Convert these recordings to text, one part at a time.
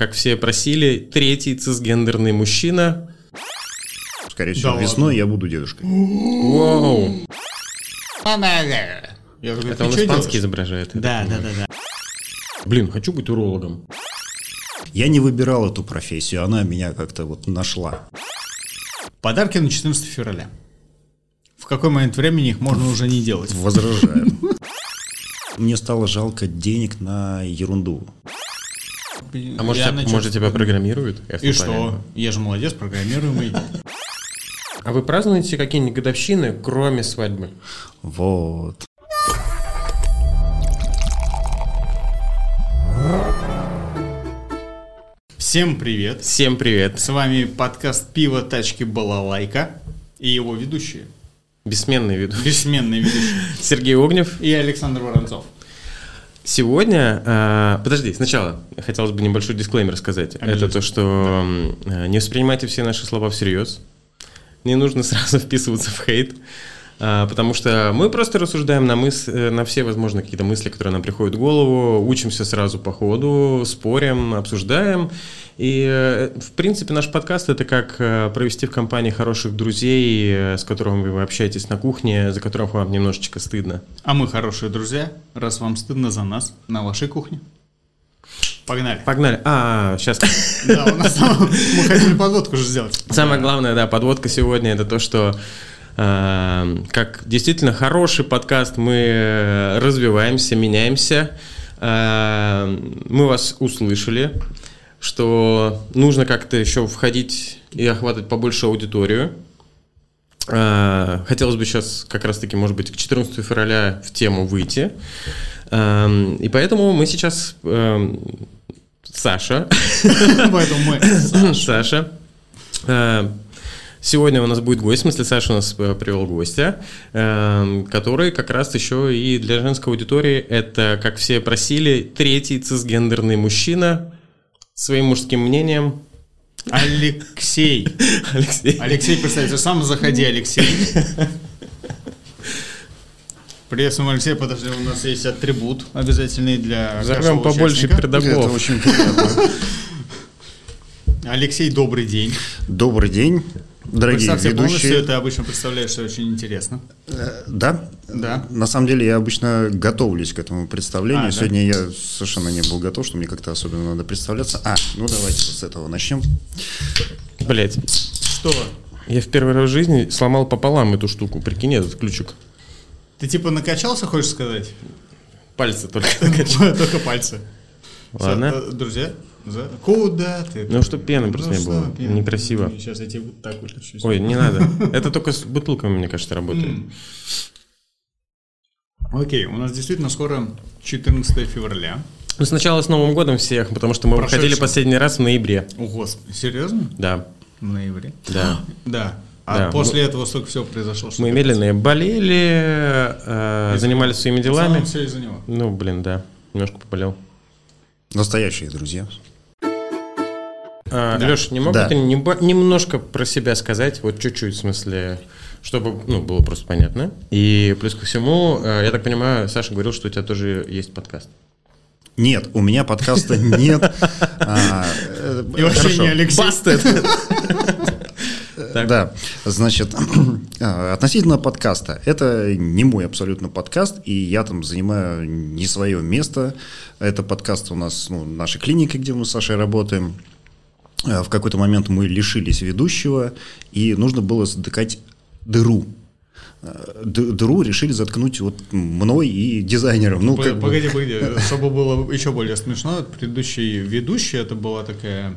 как все просили, третий цисгендерный мужчина. Скорее всего, Да весной я буду дедушкой. Вау! Я говорю, Это «Ты он испанский делаешь?» изображает. Да, да, да, да. Блин, хочу быть урологом. Я не выбирал эту профессию, она меня как-то вот нашла. Подарки на 14 февраля. В какой момент времени их можно уже не делать? Возражаю. Мне стало жалко денег на ерунду. А может, тебя, начал- может тебя программируют? И что? понятно. Я же молодец, программируемый. А вы празднуете какие-нибудь годовщины, кроме свадьбы? Вот. Всем привет. Всем привет. С вами подкаст «Пиво, тачки, балалайка» и его ведущие. Бессменный вид. Бессменные ведущие. Сергей Огнев. И Александр Воронцов. Сегодня, а, подожди, сначала хотелось бы небольшой дисклеймер сказать. Это то, что а, не воспринимайте все наши слова всерьез. Не нужно сразу вписываться в хейт. А, Потому что мы просто рассуждаем на, мыс... э, на все возможные какие-то мысли, которые нам приходят в голову, учимся сразу по ходу, спорим, обсуждаем. И, э, в принципе, наш подкаст – это как э, провести в компании хороших друзей, с которыми вы общаетесь на кухне, за которых вам немножечко стыдно. А мы хорошие друзья, раз вам стыдно за нас на вашей кухне. Погнали. Погнали. А, сейчас Да, у нас мы хотели подводку же сделать. Самое главное, да, подводка сегодня это то, что как действительно хороший подкаст мы э, развиваемся, меняемся. Э, мы вас услышали, что нужно как-то еще входить и охватывать побольше аудиторию. Э, Хотелось бы сейчас как раз-таки, может быть, к 14 февраля в тему выйти. Эм, И поэтому мы сейчас... эм, Саша, Поэтому мы... Саша. Сегодня у нас будет гость, в смысле Саша у нас э, привел гостя, э, который как раз еще и для женской аудитории это, как все просили, третий цисгендерный мужчина своим мужским мнением. Алексей. Алексей. Алексей, представься, сам заходи, Алексей. Приветствуем, Алексей. Подожди, у нас есть атрибут обязательный для Зовем побольше участника. Это педагогов. очень приятно. Алексей, добрый день. Добрый день, дорогие Представься полностью, ведущие. ты обычно представляешь, что очень интересно. Э, Да? Да. На самом деле я обычно готовлюсь к этому представлению. А, да? Сегодня я совершенно не был готов, что мне как-то особенно надо представляться. А, ну давайте с этого начнем. Блять, Что? я в первый раз в жизни сломал пополам эту штуку, прикинь, этот ключик. Ты типа накачался, хочешь сказать? Пальцы только. Только пальцы. Ладно. Э, Друзья, за- куда ты? Ну, чтоб пены просто не что было. пены? Некрасиво. Сейчас я тебе вот так выключу. Ой, не надо. Это только с бутылками, мне кажется, работает. Окей, у нас действительно скоро 14 февраля. Ну, сначала с Новым годом всех, потому что мы Прошедшим. выходили последний раз в ноябре. О, господи, серьезно? Да, В ноябре? да. Да. А Да, после этого столько всего произошло. что Мы медленно болели, э, занимались своими делами. все из-за него. Ну, блин, да, немножко поболел. Настоящие друзья. А, Да. Леш, не мог Да. бы ты немножко про себя сказать, вот чуть-чуть, в смысле, чтобы ну, было просто понятно. И плюс ко всему, э, я так понимаю, Саша говорил, что у тебя тоже есть подкаст. Нет, у меня подкаста нет. А, э, И вообще хорошо. не Алексей. Так. Да, значит, а, относительно подкаста. Это не мой абсолютно подкаст, и я там занимаю не свое место. Это подкаст у нас, ну, нашей клиники, где мы с Сашей работаем. А, В какой-то момент мы лишились ведущего, и нужно было затыкать дыру. Д- Дыру решили заткнуть вот мной и дизайнером. Ну, П- как Погоди, погоди, чтобы было еще более смешно, предыдущий ведущий, это была такая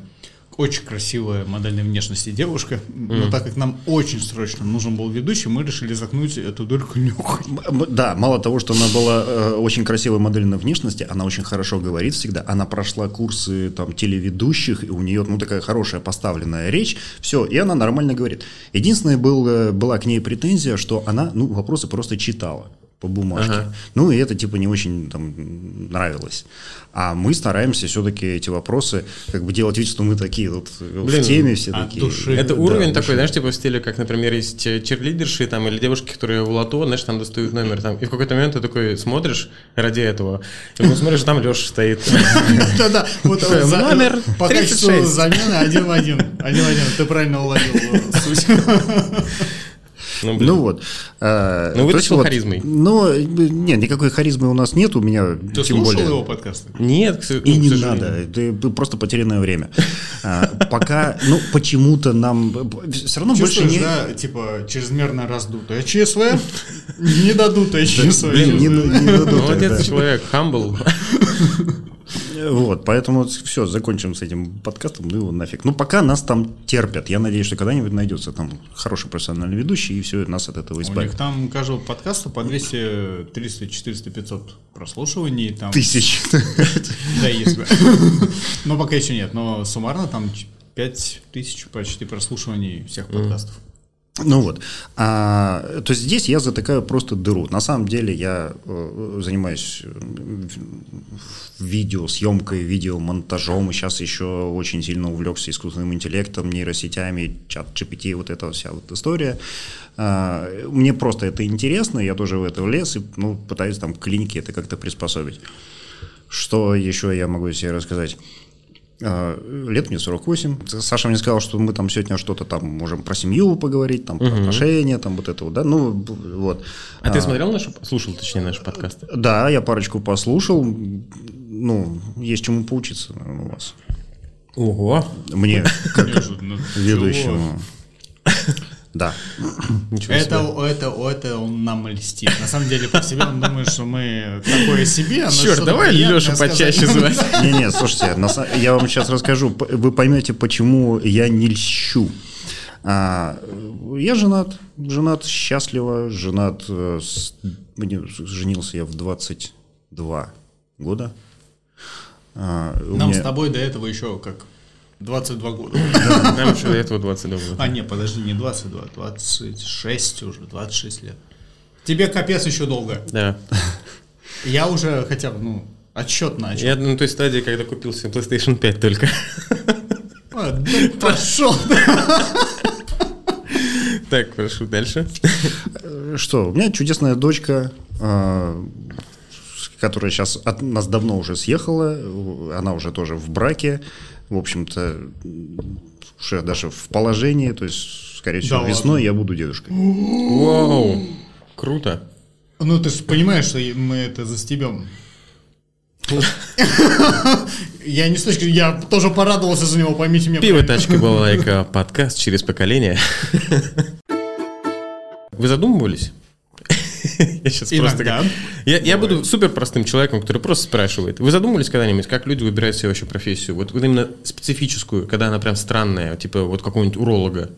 очень красивая модельной внешности девушка, но так как нам очень срочно нужен был ведущий, мы решили заткнуть эту дырку нюхой. Да, мало того, что она была э, очень красивой моделью на внешности, она очень хорошо говорит всегда. Она прошла курсы там телеведущих, и у нее ну такая хорошая поставленная речь. Все, и она нормально говорит. Единственное был, э, была к ней претензия, что она ну вопросы просто читала. По бумажке. Ага. Ну, и это типа не очень там нравилось. А мы стараемся все-таки эти вопросы как бы делать вид, что мы такие вот Блин, в теме все от такие. души. Это Да, уровень души. такой, знаешь, типа в стиле, как, например, есть черлидерши там или девушки, которые в лото, знаешь, там достают номер там, и в какой-то момент ты такой смотришь ради этого, и потом смотришь, там Леша стоит. Да-да, вот номер по качеству 36. замены один в один. Один в один. Ты правильно уловил суть. Ну, блин. Ну вот. э, Ну, вытащил есть вот, харизмой. Но, э, нет, никакой харизмы у нас нет, у меня Ты тем слушал более. его подкасты? Нет, к с- И ну, к не сожалению. надо, это просто потерянное время. А, Пока, ну, почему-то нам все равно больше не... да, типа, чрезвмерно раздутое ЧСВ, не дадутое ЧСВ. Блин, не, не дадут Молодец человек, humble. Вот, поэтому все, закончим с этим подкастом, ну его нафиг. Ну, пока нас там терпят. Я надеюсь, что когда-нибудь найдется там хороший профессиональный ведущий, и все, нас от этого У них избавит. там каждого подкаста по 200, 300, 400, 500 прослушиваний. Там, Тысяч. Да, если. Но пока еще нет. Но суммарно там 5 тысяч почти прослушиваний всех подкастов. Ну вот. А, то есть здесь я затыкаю просто дыру. На самом деле я э, занимаюсь э, видеосъемкой, видеомонтажом, и сейчас еще очень сильно увлекся искусственным интеллектом, нейросетями, чат GPT, вот эта вся вот история. А, мне просто это интересно, я тоже в это влез и ну, пытаюсь там клинике это как-то приспособить. Что еще я могу себе рассказать? А, Лет мне 48. Саша мне сказал, что мы там сегодня что-то там можем про семью поговорить, там про отношения, там вот это вот, да, ну вот. А ты смотрел нашу, слушал, точнее, наши подкасты? Да, я парочку послушал, ну, есть чему поучиться наверное, у вас. Ого, Мне, Неожиданно. ведущему. Да. ничего себе. Это, это, это он нам льстит. На самом деле, по себе он думает, что мы такое себе. но Черт, давай Лешу почаще звать. Не-не, слушайте, я вам сейчас расскажу, вы поймете, почему я не льщу. А, я женат, женат счастливо, женат, э, с- мне женился я в 22 года. А, Нам меня- с тобой до этого еще как 22 года. Нам еще до этого 22 года. А, не, подожди, не 22, 26 уже, 26 лет. Тебе капец еще долго. Да. Я уже хотя бы, ну, отсчет начал. Я на той стадии, когда купил себе PlayStation 5 только. А, да пошел. Так, прошу, дальше. Что, у меня чудесная дочка, а, которая сейчас от нас давно уже съехала, она уже тоже в браке, в общем-то, уже даже в положении, то есть, скорее всего, Да весной я буду дедушкой. Вау, круто. Ну, ты же понимаешь, что мы это застебем. Я не с точки, я тоже порадовался за него, поймите меня. Пиво, тачка, балалайка, подкаст через поколение. Вы задумывались? Я сейчас просто... Я, я буду супер простым человеком, который просто спрашивает. Вы задумывались когда-нибудь, как люди выбирают себе вообще профессию? Вот, вот именно специфическую, когда она прям странная, типа вот какого-нибудь уролога.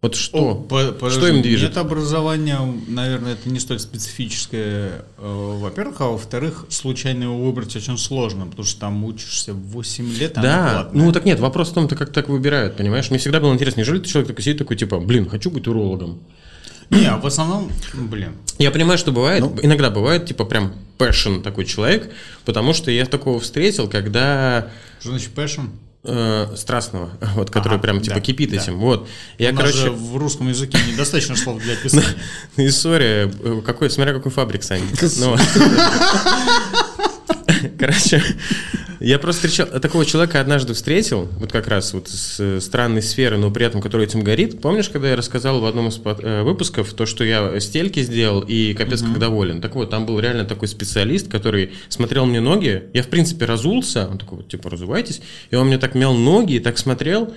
Вот что? О, по- что им движет? Нет образования, наверное, это не столь специфическое, э, во-первых, а во-вторых, случайно его выбрать очень сложно, потому что там учишься 8 лет, а Да, платная. ну так нет, вопрос в том, то как так выбирают, понимаешь? Мне всегда было интересно, неужели ты человек такой сидит, такой типа, блин, хочу быть урологом. Не, а в основном, ну, блин, Я понимаю, что бывает, Ну. иногда бывает, типа, прям passion такой человек, потому что я такого встретил, когда что значит passion? э, страстного, вот, который Ага, прям типа да, кипит да. этим, вот. Я, У нас короче, же в русском языке недостаточно слов для описания. история, э, какой, смотря какой фабрик, Сань. Короче, я просто встречал, такого человека однажды встретил, вот как раз вот с э, странной сферы, но при этом, который этим горит. Помнишь, когда я рассказал в одном из э, выпусков то, что я стельки сделал и капец как доволен? Так вот, там был реально такой специалист, который смотрел мне ноги. Я, в принципе, разулся, он такой, вот, типа, разувайтесь. И он мне так мял ноги и так смотрел.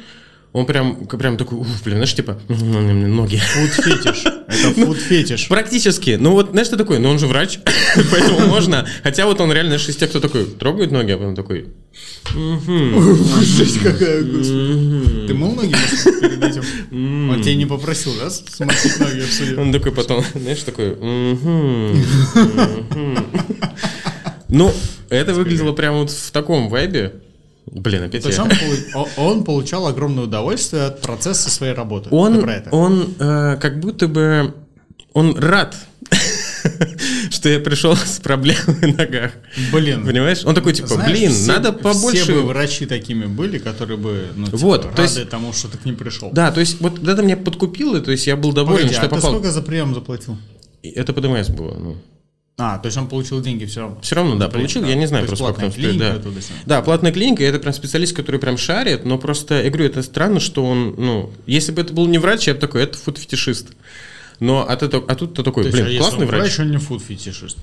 Он прям, прям такой, уф, блин, знаешь, типа, ноги. Фуд фетиш. Это фуд фетиш. Практически. Ну вот, знаешь, что такое? Ну он же врач, поэтому можно. Хотя вот он реально, из тех, кто такой трогает ноги, а потом такой... Жесть какая, господи. Ты мыл ноги перед этим? Он тебя не попросил, да, смотреть ноги обсудить? Он такой потом, знаешь, такой... Ну, это выглядело прям вот в таком вайбе. Блин, опять То есть я... он, о- он получал огромное удовольствие от процесса своей работы. Он, он э, как будто бы... Он рад, что я пришел с проблемой в ногах. Блин. Понимаешь? Он такой, типа, Знаешь, блин, все- надо побольше... Все бы врачи такими были, которые бы, ну, типа, Вот, то рады есть- тому, что ты к ним пришел. Да, то есть вот это меня подкупило, то есть я был доволен, Погоди, что а я ты попал. сколько за прием заплатил? Это по ДМС было. Ну. А, то есть он получил деньги все равно. Все равно, да, получил. да. Я не знаю То есть просто, сколько там стоит. Да. да, платная клиника, это прям специалист, который прям шарит, но просто, я говорю, это странно, что он, ну, если бы это был не врач, я бы такой, это фуд-фетишист. Но от этого, а тут ты такой, То есть, блин, а если классный он врач. врач, он не фуд-фетишист.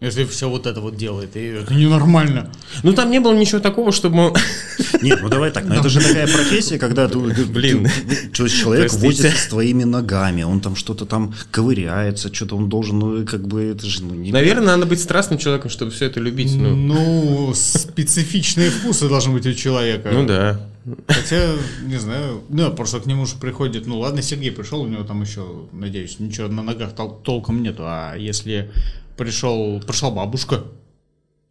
Если все вот это вот делает, и это ненормально. Ну, там не было ничего такого, чтобы. Нет, ну давай так, но это же такая профессия, когда ты, Блин. человек возится с твоими ногами, он там что-то там ковыряется, что-то он должен, ну как бы это же ну, не Наверное, надо быть страстным человеком, чтобы все это любить. Ну, Ну, специфичные вкусы должны быть у человека. ну да. Хотя, не знаю, ну, просто к нему же приходит, ну ладно, Сергей пришел, у него там еще, надеюсь, ничего на ногах тол- толком нету, а если пришел, пришла бабушка,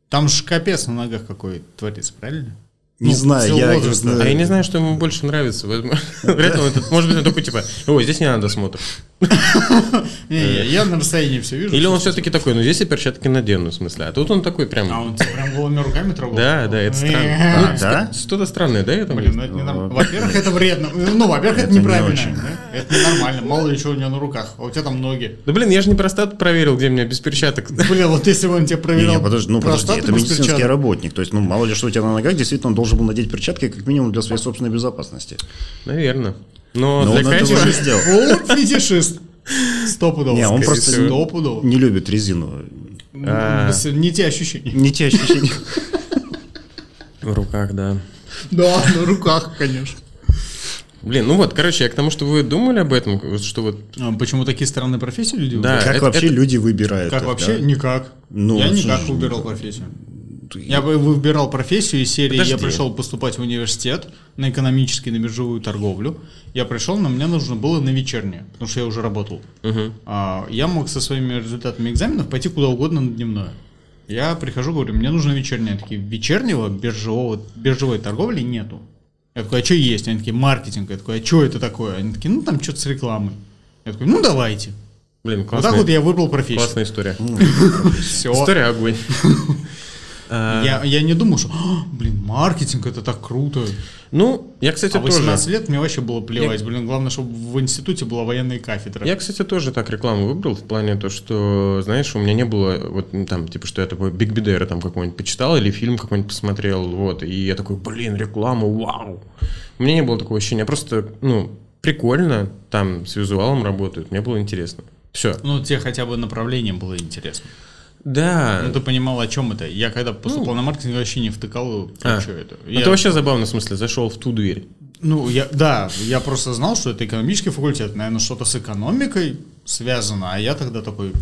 там же капец на ногах какой творится, правильно? Не Ну, знаю, я возраста. знаю. А я не знаю, что ему больше нравится. Вряд ли он это- может быть, он такой, типа, ой, здесь не надо досмотр. Я на расстоянии все вижу. Или он все-таки такой, ну здесь я перчатки надену, в смысле. А тут он такой прям... А он тебя прям голыми руками трогал? Да, да, это странно. Ну, А, да? Что-то странное, да, это? Блин, ну это ненормально. Во-первых, это вредно. Ну, во-первых, это Это не неправильно. Это ненормально. Мало ли что у него на руках. А у тебя там ноги. Да блин, я же не простату проверил, где меня без перчаток. Блин, вот если бы он тебя Не, проверял подожди, ну подожди, это медицинский работник. То есть, ну, мало ли что у тебя на ногах, действительно, он должен был надеть перчатки, как минимум, для своей собственной безопасности. Наверное. Но, Но для он этого кайфа... не сделал. Вот фетишист. Стопудово. Не, он просто. Стопудово. не любит резину. А. Не те ощущения. Не те ощущения. В руках, да. Да, на руках, конечно. Блин, ну вот, короче, я к тому, что вы думали об этом, что вот... А Почему такие странные профессии люди Да. выбирают? Как это- вообще это- люди выбирают? Как их, вообще? да? Никак. Ну, я слушай, никак ну, выбирал профессию. Я бы выбирал профессию из серии Подожди. «Я пришел поступать в университет на экономический, на биржевую торговлю». Я пришел, но мне нужно было на вечернее, потому что я уже работал. Мгм. А, я мог со своими результатами экзаменов пойти куда угодно на дневное. Я прихожу, говорю, мне нужно вечернее. Они такие, вечернего биржевого, биржевой торговли нету. Я такой, а что есть? Они такие, маркетинг. Я такой, а что это такое? Они такие, ну там что-то с рекламой. Я такой, ну давайте. Блин, Вот классная, так вот я выбрал профессию. классная история. Все. История огонь. А, Я, я не думал, что, «А, блин, маркетинг, это так круто. Ну, я, кстати, А 18 тоже... лет мне вообще было плевать. Блин, главное, чтобы в институте была военная кафедра. Я, кстати, тоже так рекламу выбрал, в плане то, что, знаешь, у меня не было, вот там, типа, что я такой Биг Бедера там какой-нибудь почитал или фильм какой-нибудь посмотрел, вот, и я такой, блин, реклама, вау. У меня не было такого ощущения, просто, ну, прикольно, там с визуалом работают, мне было интересно. Все. Ну, тебе хотя бы направление было интересно. Да. Ну, ты понимал, о чем это. Я когда поступал на маркетинг, вообще не втыкал, А. что это. Ну, Я- Это вообще забавно, в смысле, зашел в ту дверь. Ну, я, да, я просто знал, что это экономический факультет, наверное, что-то с экономикой связано, а я тогда такой,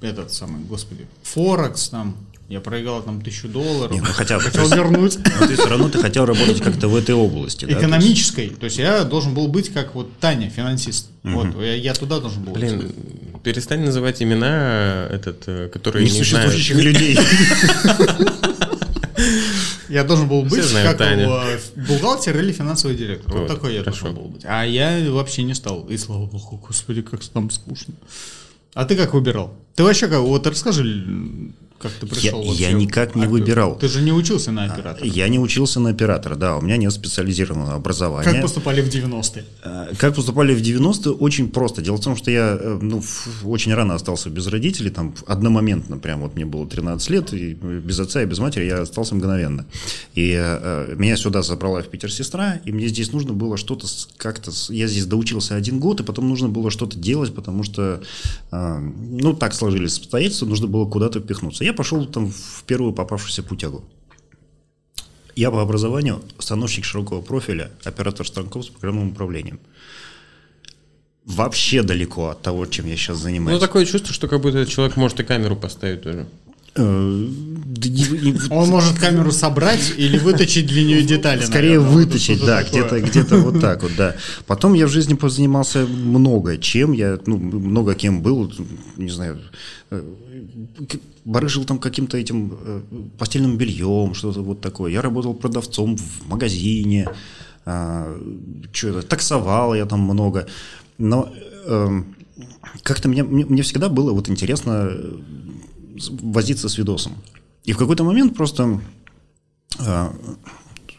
этот самый, господи, Форекс там, я проиграл там тысячу долларов, Не, ну хотя хотел есть- вернуть. Но ты все равно ты хотел работать как-то в этой области, да? Экономической, то есть я должен был быть как вот Таня, финансист. Вот, я, я туда должен был. Блин, идти. перестань называть имена, этот, э, которые не, знают. Несуществующих людей. Я должен был быть знают как Таню. его, бухгалтер или финансовый директор. Вот, Вот, такой я хорошо. должен был быть. А я вообще не стал. И слава богу, господи, как там скучно. А ты как выбирал? Ты вообще как, вот расскажи, как ты пришел Я- вообще я никак не выбирал. Ты же не учился на оператора. Я не учился на оператора, да, у меня нет специализированного образования. Как поступали в 90-е? Э, Как поступали в 90-е? Очень просто. Дело в том, что я э, ну, очень рано остался без родителей, там одномоментно, прям вот мне было 13 лет, и без отца и без матери я остался мгновенно. И э, меня сюда забрала в Питер сестра, и мне здесь нужно было что-то как-то... Я здесь доучился один год, и потом нужно было что-то делать, потому что, э, ну, так сложились обстоятельства, нужно было куда-то впихнуться. Я пошел там в первую попавшуюся путягу. Я по образованию становщик широкого профиля, оператор станков с программным управлением. Вообще далеко от того, чем я сейчас Ну, занимаюсь. такое чувство, что как будто этот человек может и камеру поставить тоже. Э, Он может камеру собрать или выточить для нее детали. Скорее наверное. Что-то да, где-то где вот так вот, да. Потом я в жизни позанимался много чем, я ну, много кем был, не знаю, э, барыжил там каким-то этим э, постельным бельем, что-то вот такое. Я работал продавцом в магазине, что-то, таксовал я там много. Но эм, как-то мне, мне, всегда было вот интересно э, возиться с видосом. И в какой-то момент просто э,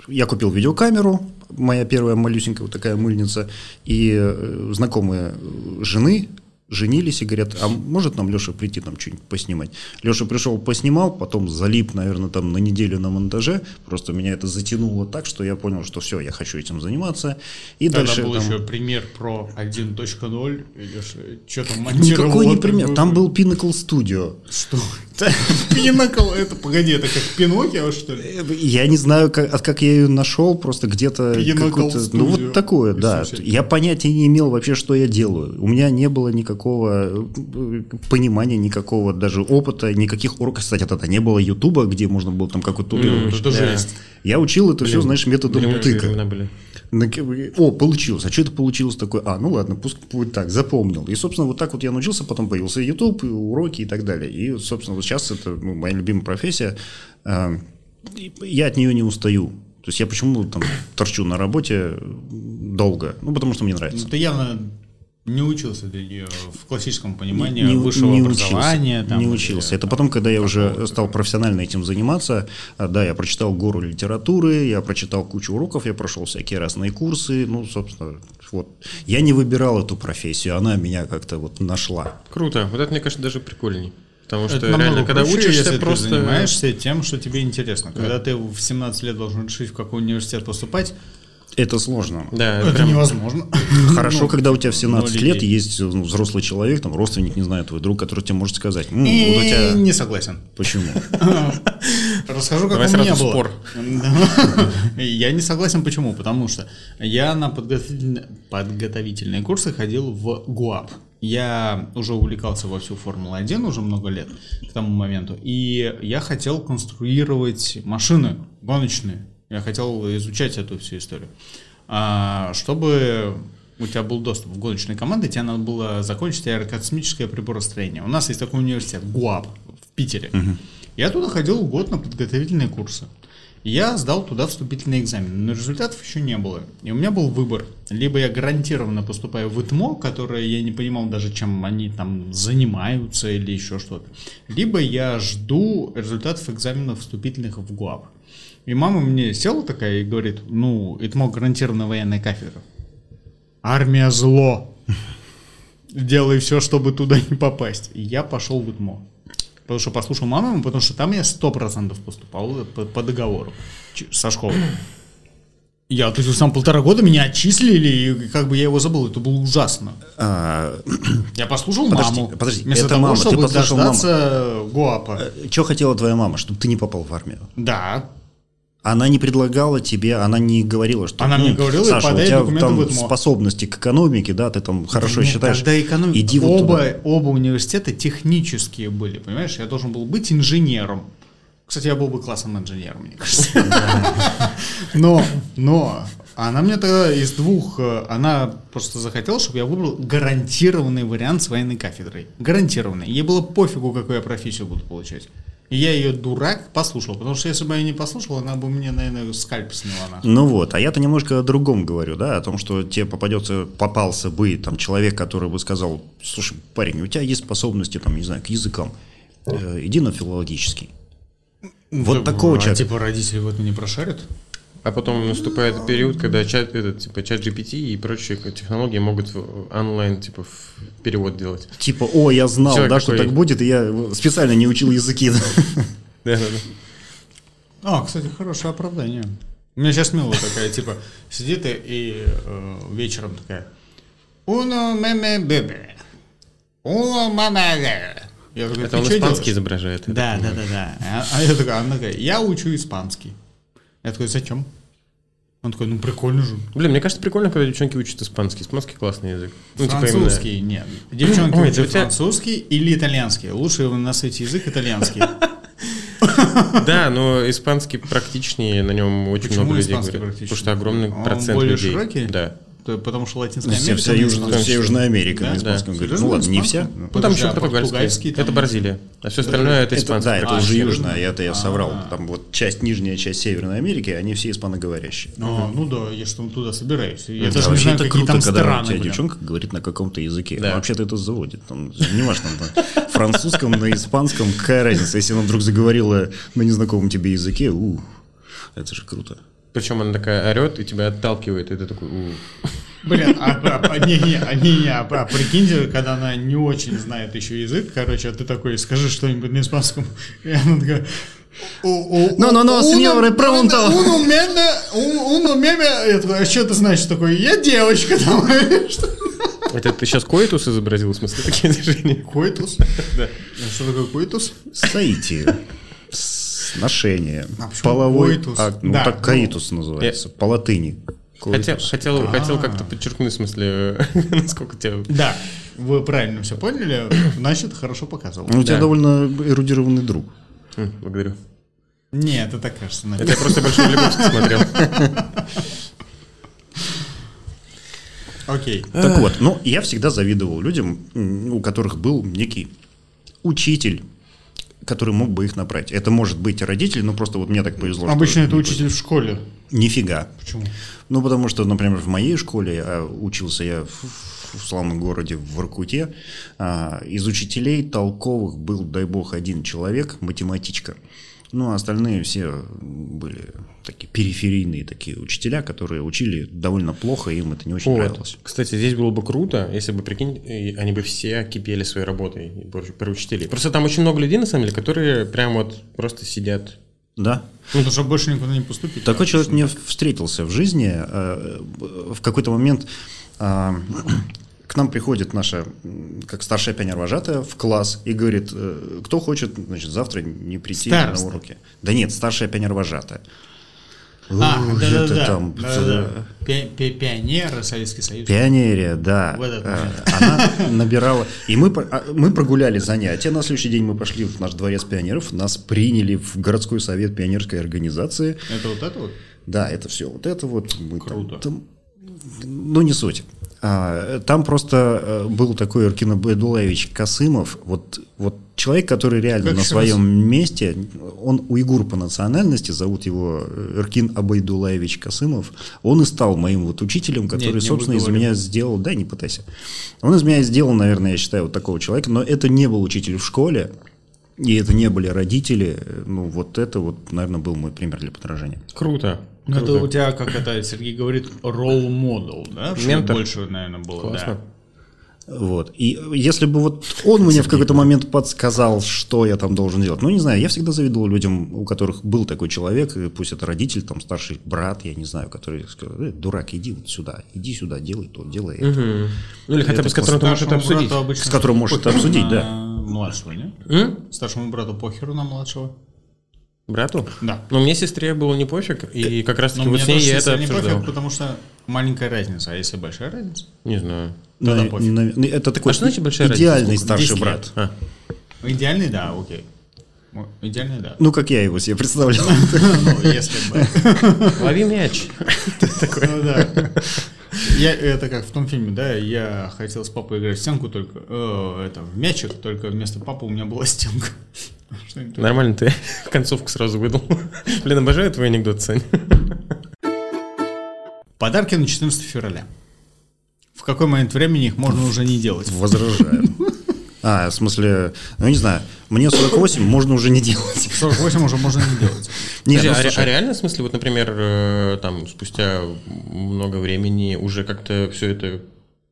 я купил видеокамеру, моя первая малюсенькая вот такая мыльница, и э, знакомые жены женились и говорят, а может нам Леша прийти там что-нибудь поснимать? Леша пришел, поснимал, потом залип, наверное, там на неделю на монтаже, просто меня это затянуло так, что я понял, что все, я хочу этим заниматься. И Тогда дальше был там- еще пример про 1.0, или что там монтировал. Никакой не пример, там был Pinnacle Studio. Что? Пинакл, это, погоди, это как Пиноккио, что ли? Э, Я не знаю, как, как я ее нашел, просто где-то Pinnacle ну вот такое, да. Я понятия не имел вообще, что я делаю. У меня не было никакого э, понимания, никакого даже опыта, никаких уроков. Кстати, тогда не было Ютуба, где можно было там какой-то туториал. М, Это да. жесть. Я учил это все, знаешь, методом тыка. О, получилось. А что это получилось такое? А, ну ладно, пусть будет так, запомнил. И, собственно, вот так вот я научился, потом появился YouTube, и уроки и так далее. И, собственно, вот сейчас это ну, моя любимая профессия. А, Я от нее не устаю. То есть я почему там торчу на работе долго? Ну, потому что мне нравится. Ну, ты явно не учился для нее в классическом понимании Не- высшего не образования. Учился, там, не или учился. Это потом, когда я уже стал профессионально этим заниматься, а, да, я прочитал гору литературы, я прочитал кучу уроков, я прошел всякие разные курсы, ну, собственно, вот. Я не выбирал эту профессию, она меня как-то вот нашла. Круто. Вот это, мне кажется, даже прикольней. Потому что Это реально, когда проще, учишься, если просто... ты занимаешься тем, что тебе интересно. Когда ты в 17 лет должен решить, в какой университет поступать, Это сложно. Да, это прям- невозможно. Хорошо, когда у тебя в 17 ноль лет есть ну, взрослый человек, там, родственник, не знаю, твой друг, который тебе может сказать, «М, вот у И тебя... Не согласен. Почему? Расскажу, как Давай у меня было. спор. Да. Я не согласен, почему? Потому что я на подготовительные, подготовительные курсы ходил в ГУАП. Я уже увлекался во всю Формулу-1 уже много лет к тому моменту. И я хотел конструировать машины гоночные. Я хотел изучать эту всю историю. А, чтобы у тебя был доступ в гоночные команды, тебе надо было закончить аэрокосмическое приборостроение. У нас есть такой университет, ГУАП, в Питере. Я туда ходил год на подготовительные курсы. Я сдал туда вступительный экзамен, но результатов еще не было. И у меня был выбор. Либо я гарантированно поступаю в ИТМО, которое я не понимал даже, чем они там занимаются или еще что-то. Либо я жду результатов экзаменов вступительных в ГУАП. И мама мне села такая и говорит, ну, ИТМО гарантированно военная кафедра. Армия зло. Делай все, чтобы туда не попасть. И я пошел в ИТМО. Потому что послушал маму, потому что там я 100% поступал по, по договору со школы. Я отучился там полтора года, меня отчислили, и как бы я его забыл, это было ужасно. А, Я послушал Подожди, маму. подожди, вместо это того, мама, ты чтобы послушал дождаться ГУАПа. Что хотела твоя мама, чтобы ты не попал в армию? Да, Она не предлагала тебе, она не говорила, что Она мне «Ну, говорила, Саша, у тебя там в ИТМО». способности к экономике, да, ты там хорошо Нет, считаешь. Тогда экономика. Иди вот оба, туда. оба университета технические были, понимаешь? Я должен был быть инженером. Кстати, я был бы классным инженером, мне кажется. Но, но, она мне тогда из двух, э, она просто захотела, чтобы я выбрал гарантированный вариант с военной кафедрой. Гарантированный. Ей было пофигу, какую я профессию буду получать. И я ее дурак послушал, потому что если бы я не послушал, она бы мне, наверное, скальп сняла нахуй. Ну вот, а я-то немножко о другом говорю, да, о том, что тебе попадется, попался бы там человек, который бы сказал, слушай, парень, у тебя есть способности, там, не знаю, к языкам, Э, иди на филологический. Вот Да, такого а человека. типа родители в этом не прошарят? А потом наступает период, когда чат, этот, типа, чат GPT и прочие технологии могут онлайн типа в перевод делать. Типа, о, я знал, Человек да, что такой- так будет, и я специально не учил языки. да. Да, да. А, кстати, хорошее оправдание. У меня сейчас Мила такая, типа, сидит и, и, э, вечером такая. Уно меме бебе. Уно маме Я такой, Это «Ты он испанский делаешь?» изображает. Да, да, да, да. А, а я такая, она такая, я учу испанский. Я такой, зачем? Он такой, ну прикольно же. Блин, мне кажется, прикольно, когда девчонки учат испанский. Испанский классный язык. Ну, типа именно- Французский, нет. Девчонки Ой, учат тебя- французский или итальянский. Лучший на свете язык итальянский. Да, но испанский практичнее, на нем очень много людей говорят. Потому что огромный процент более людей. широкий? Да. То то- потому что Латинская Америка... вся, на Южная, вся Южная Америка Да? на испанском Да. говорит. Ну ладно, не вся. но- Ну, там еще а португальский. там- Это Бразилия. А все остальное это Это, испанский. да, это А, уже южная, это я соврал. Там вот часть, нижняя часть Северной Америки, они все испаноговорящие. А, ну да, я что туда собираюсь. Я А даже не вообще знаю, это какие круто, там когда у страны. тебя девчонка говорит на каком-то языке. Ну, вообще-то это заводит. Там, не важно, на французском, на испанском, какая разница. Если она вдруг заговорила на незнакомом тебе языке, у, это же круто. Причем она такая орет и тебя отталкивает, и ты такой, «У». Блин, а, а- а- не, не, а, не, не, а, а прикиньте, когда она не очень знает еще язык, короче, а ты такой, скажи что-нибудь на испанском, и она такая... No, señor, pronto. Уно меме, уно меме, я такой, а что это значит такое? Я девочка там? Это ты сейчас коитус изобразил, в смысле, такие движения? Койтус? Да. Что такое койтус? Сойти. Сношение. А Половой коитус? акт. Ну, Да, так ну, каитус называется. По латыни. Хотел, хотел, хотел А. как-то подчеркнуть, в смысле, насколько тебя... Да, вы правильно все поняли, значит, хорошо показывал. Ну, у тебя Да. довольно эрудированный друг. М, Благодарю. Нет, это так кажется. Это наверное. я просто Большой Лебовский смотрел. Окей. Так вот, ну, я всегда завидовал людям, у которых был некий учитель, который мог бы их направить. Это может быть родитель, но просто вот мне так повезло. Обычно это учитель в школе. Нифига. Почему? Ну, потому что, например, в моей школе, а учился я в, в славном городе в Воркуте, а, из учителей толковых был, дай бог, один человек, математичка. Ну, а остальные все были такие периферийные такие учителя, которые учили довольно плохо, им это не очень Вот. нравилось. Кстати, здесь было бы круто, если бы, прикинь, они бы все кипели своей работой и про учителей. Просто там очень много людей, на самом деле, которые прям вот просто сидят. Да. Ну, потому что больше никуда не поступить. Такой человек мне встретился в жизни. э, В какой-то момент э, к нам приходит наша, как старшая пионер-вожатая, в класс и говорит, э, кто хочет, значит, завтра не прийти Староста. на уроки. Да нет, старшая пионер-вожатая. А, да, да, да. там, да, да, да. Пи- пи- Пионеры, Советский Союз. Пионерия, да. В этот Э, момент. Она набирала. И мы, а, мы прогуляли занятия. На следующий день мы пошли в наш дворец пионеров. Нас приняли в городской совет пионерской организации. Это вот это вот? Да, это все. Вот это вот. Мы там- Круто. там- ну, не суть. А, там просто э, был такой Эркин Абайдулаевич Касымов. Вот, вот человек, который реально Как на своем месте, он уйгур по национальности, зовут его э, Эркин Абайдулаевич Касымов. Он и стал моим вот учителем, который, Нет, не собственно, из меня сделал... Да, не пытайся. Он из меня сделал, наверное, я считаю, вот такого человека. Но это не был учитель в школе. И это не были родители. Ну, вот это вот, наверное, был мой пример для подражания. Круто. Ну, это у тебя, как это Сергей говорит, role model, да? Чтобы Ментор. больше, наверное, было. Классно. Да. Вот. И если бы вот он мне в какой-то момент подсказал, что я там должен делать. Ну, не знаю, я всегда завидовал людям, у которых был такой человек, и пусть это родитель, там, старший брат, я не знаю, который сказал, «Э, дурак, иди вот сюда, иди сюда, делай то, делай это. Мгм. Ну или хотя бы с которым ты можешь это обсудить. С которым может это обсудить, да. Младшего, не? М? Старшему брату похеру на младшего. Брату? Да. Но мне сестре было не пофиг, и как раз таки Но вот мне с ней я это не обсуждал. пофиг, потому что маленькая разница. А если большая разница? Не знаю. Тогда На- пофиг. на- это такой А что значит большая разница? идеальный Сколько? старший 10 брат. А, Идеальный, да, окей. Ну, Идеальный, да. Ну, как я его себе представлял. Ну, если бы. лови мяч. Ну, да. Я, это как в том фильме, да, я хотел с папой играть в стенку только, э, это, в мячик, только вместо папы у меня была стенка. Что-нибудь. Нормально ты концовку сразу выдал. Блин, обожаю твой анекдот, Сань. Подарки на 14 февраля. В какой момент времени их можно уже не делать? Возражаю. А, в смысле, ну, не знаю, мне 48, можно уже не делать. 48 уже можно не делать. Нет, Подожди, ну, а, а реально, в смысле, вот, например, э, там, спустя много времени уже как-то все это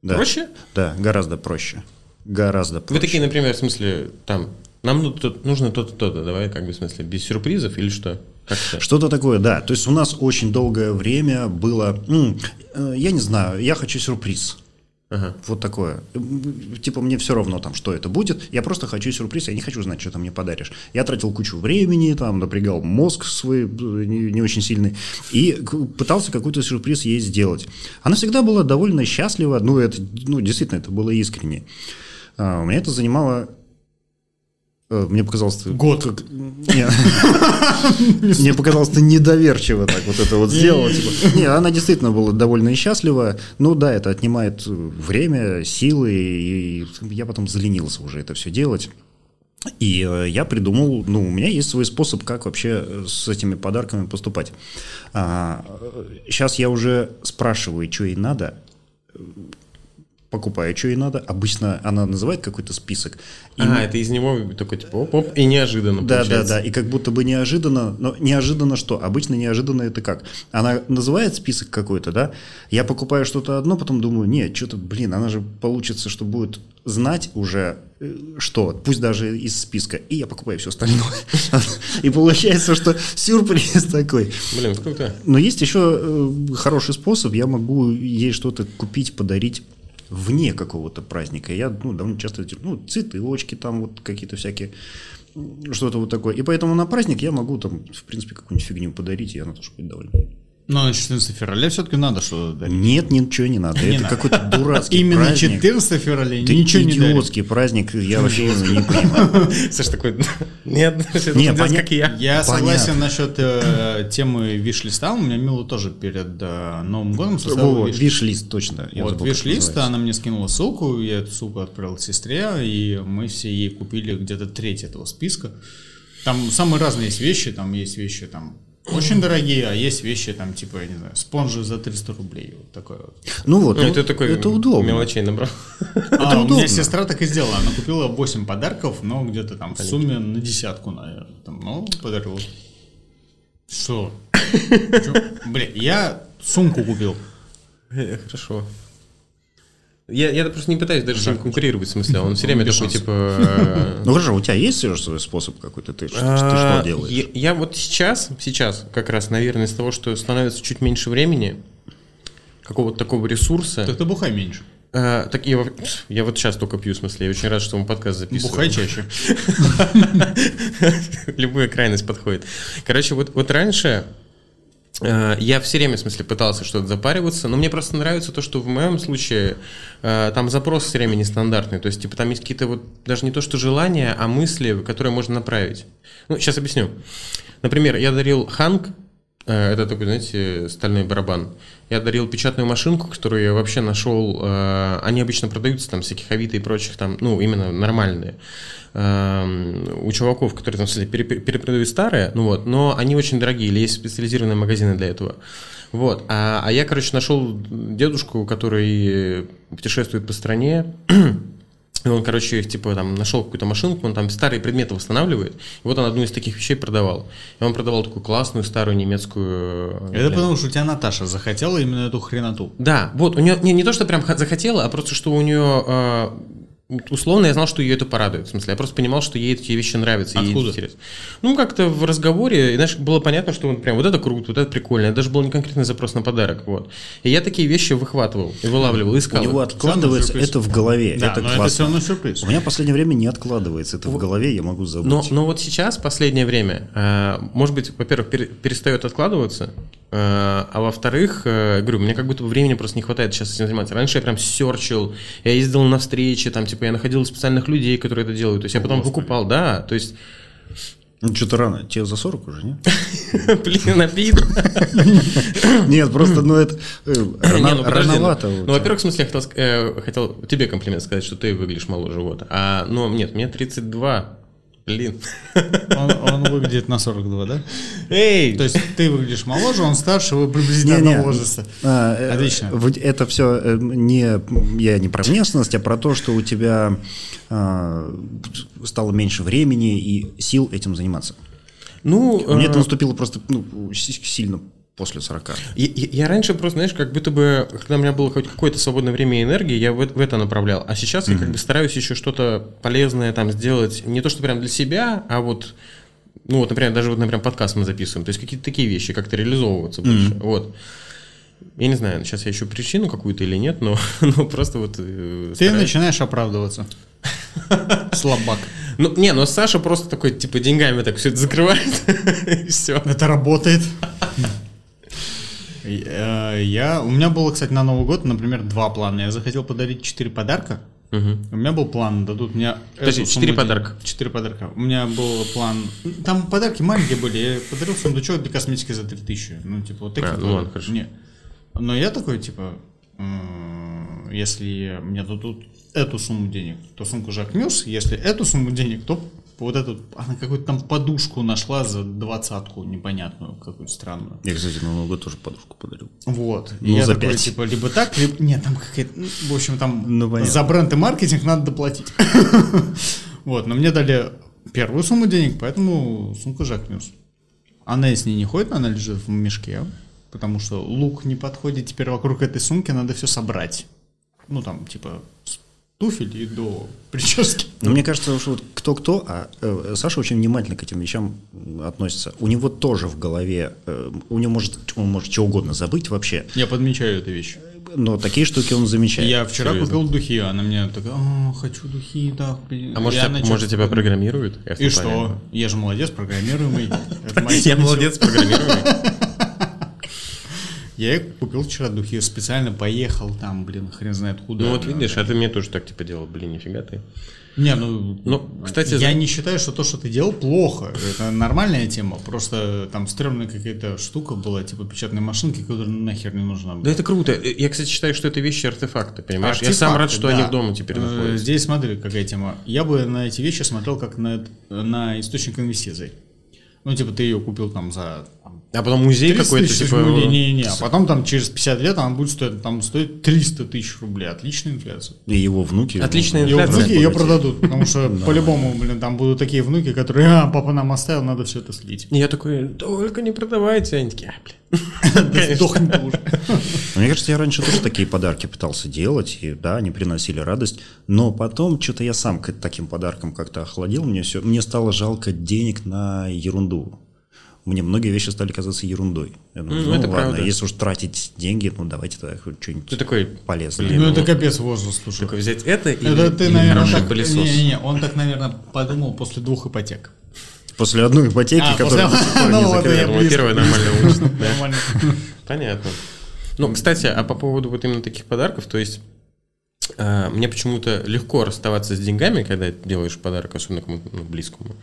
Да. проще? Да, гораздо проще. Гораздо Вы проще. такие, например, в смысле, там, нам ну, нужно то-то, то-то, давай, как бы, в смысле, без сюрпризов или что? Что-то такое, да. То есть у нас очень долгое время было, «М, э, я не знаю, я хочу сюрприз. Ага. Вот такое. Типа мне все равно там, что это будет. Я просто хочу сюрприз, я не хочу знать, что ты мне подаришь. Я тратил кучу времени, там, напрягал мозг свой не, не очень сильный. И пытался какой-то сюрприз ей сделать. Она всегда была довольно счастлива. Ну, это, ну, действительно, это было искренне. А, У меня это занимало Мне показалось... Год. как- Не. Мне показалось, ты недоверчиво так вот это вот сделала. типа. Не, она действительно была довольно несчастлива. Ну да, это отнимает э, время, силы, и я потом заленился уже это все делать. И э, я придумал, ну, у меня есть свой способ, как вообще э, с этими подарками поступать. сейчас я уже спрашиваю, что ей надо, покупаю, что ей надо. Обычно она называет какой-то список. И А, это из него такой типа оп-оп, и неожиданно да, да, получается. да. И как будто бы неожиданно, но неожиданно что? Обычно неожиданно это как? Она называет список какой-то, да? Я покупаю что-то одно, потом думаю, нет, что-то, блин, она же получится, что будет знать уже э, что, пусть даже из списка, и я покупаю все остальное. И получается, что сюрприз такой. Блин, круто. Но есть еще э, хороший способ, я могу ей что-то купить, подарить вне какого-то праздника. Я ну, довольно часто делаю, ну, цветочки там вот какие-то всякие, что-то вот такое. И поэтому на праздник я могу там, в принципе, какую-нибудь фигню подарить, и она тоже будет довольна. Но на 14 февраля все-таки надо что-то дарить. Нет, ничего не надо. Не Это надо. какой-то дурацкий Именно праздник. 14 февраля Это ничего не идиотский праздник, я вообще не понимаю. Саша такой, нет, Не, поня- как я. Я Понятно. согласен насчет э, темы виш-листа. У меня Мила тоже перед э, Новым годом составила виш-лист, точно. я Вот виш-лист, она мне скинула ссылку, я эту ссылку отправил сестре, и мы все ей купили где-то треть этого списка. Там самые разные есть вещи, там есть вещи там очень дорогие, а есть вещи там типа, я не знаю, спонжи за 300 рублей. Вот такое вот. Ну вот, Ну, ну, это такой это удобно. мелочей набрал. А, у удобно. меня сестра так и сделала. Она купила 8 подарков, но где-то там в сумме на десятку, наверное. Там, ну, подарила. Что? Блин, я сумку купил. Э, Хорошо. Я, я просто не пытаюсь даже с ним конкурировать, в смысле, он все время Без такой, типа... э, Ну хорошо, у тебя есть все же свой способ какой-то? Ты, что- А, что делаешь? Я, вот сейчас, сейчас, как раз, наверное, из того, что становится чуть меньше времени, какого-то такого ресурса. Так ты бухай меньше. а, так я, я вот сейчас только пью, в смысле, я очень рад, что мы подкаст записываем. Бухай чаще. Любая крайность подходит. Короче, вот, вот раньше э, я все время, в смысле, пытался что-то запариваться, но мне просто нравится то, что в моем случае э, там запрос все время нестандартный. То есть, типа, там есть какие-то вот даже не то, что желания, а мысли, которые можно направить. Ну, сейчас объясню. Например, я дарил Ханг, э, это такой, знаете, стальной барабан. Я дарил печатную машинку, которую я вообще нашел. э, Они обычно продаются там всяких Авито и прочих там, ну, именно нормальные. Эм, У чуваков, которые там, перепродают старые, ну вот, но они очень дорогие, или есть специализированные магазины для этого. Вот. А, а я, короче, нашел дедушку, который путешествует по стране, и он, короче, их, типа, там, нашел какую-то машинку, он там старые предметы восстанавливает. И вот он одну из таких вещей продавал. И он продавал такую классную старую немецкую... Это блин, потому, что у тебя Наташа захотела именно эту хреноту. да, вот, у нее не, не то, что прям захотела, а просто, что у нее э, условно я знал, что ее это порадует. В смысле, я просто понимал, что ей эти вещи нравятся. ей Откуда? интересно. Ну, как-то в разговоре, и, знаешь, было понятно, что он прям вот это круто, вот это прикольно. Это даже был не конкретный запрос на подарок. Вот. И я такие вещи выхватывал и вылавливал, искал. У него откладывается это в голове. Да, это но это классно. все равно сюрприз. У меня в последнее время не откладывается это в голове, я могу забыть. Но, но вот сейчас, последнее время, э, может быть, во-первых, пере- перестает откладываться, э, а во-вторых, э, говорю, мне как будто времени просто не хватает сейчас этим заниматься. Раньше я прям серчил, я ездил на встречи, там, типа, я находил специальных людей, которые это делают, то есть я потом выкупал, да, то есть, Ну, что-то рано. Тебе за 40 уже, нет? блин, обидно. Нет, просто, ну, это э, ну, подожди, рановато. ну. Ну, во-первых, в смысле, я э, хотел тебе комплимент сказать, что ты выглядишь моложе, вот. А, ну, нет, мне 32, блин. Он, он выглядит на 42, да? Эй! То есть ты выглядишь моложе, он старше, вы приблизительно Не-не, одного возраста. а, э, Отлично. Это все не я не про внешность, а про то, что у тебя а, стало меньше времени и сил этим заниматься. ну, Мне э, это наступило просто ну, си- сильно после 40. Я, я- раньше просто, знаешь, как будто бы, когда у меня было хоть какое-то свободное время и энергия, я в, в это направлял. А сейчас я как бы стараюсь еще что-то полезное там сделать, не то что прям для себя, а вот, ну вот, например, даже вот, например, подкаст мы записываем, то есть какие-то такие вещи, как-то реализовываться больше. Вот. Я не знаю, сейчас я ищу причину какую-то или нет, но, но просто вот... э, Ты стараюсь. начинаешь оправдываться. Слабак. Ну, не, но Саша просто такой, типа, деньгами так все это закрывает, и все. Это работает. Э, Я, у меня было, кстати, на Новый год, например, два плана. Я захотел подарить четыре подарка, Мгм. У меня был план, дадут мне... Подожди, четыре подарка. Четыре подарка. У меня был план... Там подарки маленькие были. Я подарил сундучок для косметики за 3000. Ну, типа, вот такие. А, ну ладно, хорошо. Не. Но я такой, типа, м, если мне дадут эту сумму денег, то сумку Жак Мюс. Если эту сумму денег, то вот эту... Она какую-то там подушку нашла за двадцатку непонятную, какую-то странную. Я, кстати, на Новый год тоже подушку подарил. Вот. И Ну, я за такой, пять. типа, либо так, либо... Нет, там какая-то... ну, В общем, там Ну, понятно. за бренд и маркетинг надо доплатить. Вот, но мне дали первую сумму денег, поэтому сумка Жак Мюс. Она ней не ходит, она лежит в мешке, потому что лук не подходит. Теперь вокруг этой сумки надо все собрать. Ну, там, типа, туфель и до прически. Но мне кажется, что вот кто-кто, а э, Саша очень внимательно к этим вещам относится. У него тоже в голове, э, у него может, он может что угодно забыть вообще, Я подмечаю эту вещь. но такие штуки он замечает. Я вчера серьезно. купил духи, она мне такая, «А, хочу духи, так. блин». А может, Я тебя, начал- может тебя программируют? Я И что? Я же молодец, программируемый. Это моя Я молодец, программируемый. Я купил вчера духи, специально поехал там, блин, хрен знает куда. Ну вот видишь, а ты мне тоже так типа делал. Блин, нифига ты. Не, ну, Ну, кстати, я за- не считаю, что то, что ты делал, плохо. Это нормальная тема. Просто там стрёмная какая-то штука была, типа печатной машинки, которая нахер не нужна была. Да это круто. Я, кстати, считаю, что это вещи артефакты, понимаешь? я сам Артефакты, рад, что да. они в дома теперь Э, находятся. Здесь смотри, какая тема. Я бы на эти вещи смотрел как на, на источник инвестиций. Ну, типа, ты ее купил там за там, А потом музей 30 какой-то, типа... Не-не-не, а потом там через 50 лет она будет стоить, там стоит 300 тысяч рублей. Отличная инфляция. И его внуки. Отличная Ее Инфляция внуки ее продадут, потому что по-любому, блин, там будут такие внуки, которые, а, папа нам оставил, надо все это слить. И я такой, только не продавайте. Они такие, а, блин. Сдохни уже. Мне кажется, я раньше тоже такие подарки пытался делать, и да, они приносили радость, но потом что-то я сам к таким подаркам как-то охладил, мне все, мне стало жалко денег на ерунду. Мне многие вещи стали казаться ерундой. Я думаю, М, ну это ладно, правда. если уж тратить деньги, ну давайте тогда хоть что-нибудь Ты такой, полезное. блин, Ну, ну, это капец возраст, слушай. Такой взять это или, Это ты, или наверное, так... пылесос? Не-не-не, он так, наверное, подумал после двух ипотек. После одной ипотеки, А, которая после- до сих пор Ну не вот, думаю, близко. первая нормальная. Понятно. Ну, кстати, а по поводу вот именно таких подарков, то есть мне почему-то легко расставаться с деньгами, когда делаешь подарок, особенно кому-то ну, близкому.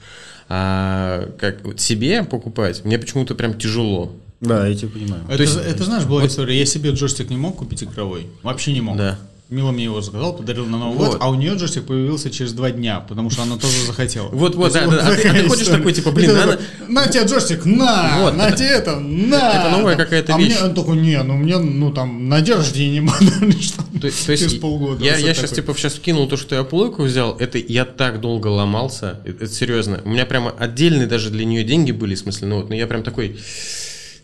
А как вот себе покупать, мне почему-то прям тяжело. Да, я тебя понимаю. Это, есть- это знаешь, была история. Я себе джойстик не мог купить игровой. Вообще не мог. Да. Мила мне его заказал, подарил на Новый Вот. год, а у нее джойстик появился через два дня, потому что она тоже захотела. Вот, вот, да, да, а ты- а история. такой, типа, блин, надо- На тебе джойстик, на! На тебе это, на! это новая какая-то а вещь. Мне, он такой, не, ну мне, ну там, на день рождения подарили, что То, есть- то есть через полгода. Я, сейчас типа сейчас вкинул то, что я плойку взял. Это я так долго ломался. Это, это серьезно. У меня прямо отдельные даже для нее деньги были, в смысле, ну вот, но я прям такой,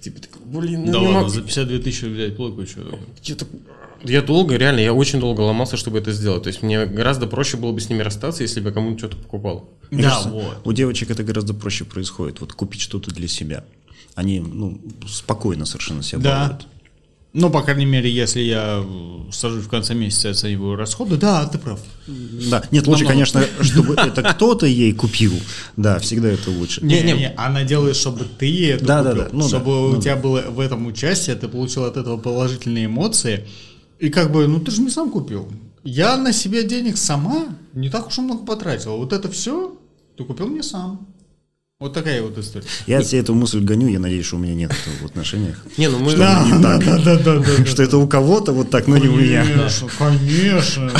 типа, блин, ну Да не ладно, могу. за 52 тысячи взять плойку еще. Я, так- я долго, реально, я очень долго ломался, чтобы это сделать. То есть мне гораздо проще было бы с ними расстаться, если бы я кому-то что-то покупал. Мне Да, кажется, вот. У девочек это гораздо проще происходит. Вот купить что-то для себя. Они ну, спокойно совершенно себя Да. балуют. Ну, по крайней мере, если я сажусь в конце месяца и оцениваю расходы, да, ты прав. Да, нет, лучше, Намного. конечно, чтобы это кто-то ей купил. Да, всегда это лучше. Не, Не, не, она делает, чтобы ты это Да, да, купил, да, ну чтобы да, у ну тебя было в этом участие, ты получил от этого положительные эмоции. И как бы, ну ты же не сам купил. Я на себе денег сама не так уж и много потратил. Вот это все ты купил мне сам. Вот такая вот история. Я от себя эту мысль гоню, я надеюсь, что у меня нет этого в отношениях. Не, ну мы... Да, да, да, да, да. Что это у кого-то вот так, но не у меня. Конечно, конечно.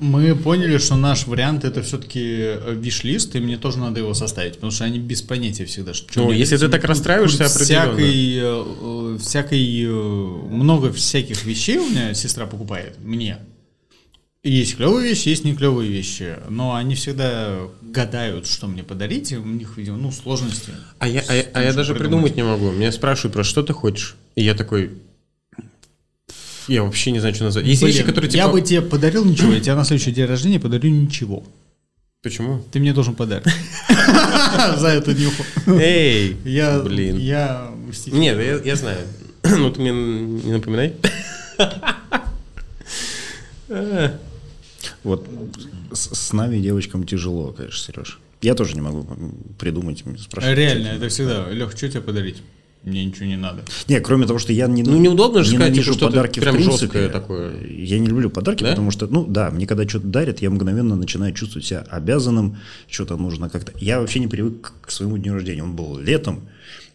Мы поняли, что наш вариант это все-таки виш-лист, и мне тоже надо его составить, потому что они без понятия всегда. Что Ну, если ты так расстраиваешься, определенно. Всякой, э, э, всякой, э, много всяких вещей у меня сестра покупает мне. Есть клевые вещи, есть не клевые вещи, но они всегда гадают, что мне подарить, и у них, видимо, ну, сложности. А я, а, а я даже придумать. придумать не могу. Меня спрашивают про что ты хочешь. И я такой... Я вообще не знаю, что назвать. Есть Блин, вещи, которые типа... Я бы тебе подарил ничего, я тебе на следующий день рождения подарю ничего. Почему? Ты мне должен подарок. За эту нюху. Эй! Я, Блин. я. Нет, я, я знаю. Ну ты мне не напоминай. Вот с, с нами, девочкам, тяжело, конечно, Сереж. Я тоже не могу придумать, спрашивать. Реально, это всегда. Лех, что тебе подарить? Мне ничего не надо. Не, кроме того, что я не, Ну, неудобно же сказать, типа, что-то подарки прям в принципе. жесткое такое. Я не люблю подарки, Да? потому что, ну да, мне когда что-то дарят, я мгновенно начинаю чувствовать себя обязанным, что-то нужно как-то. Я вообще не привык к своему дню рождения. Он был летом,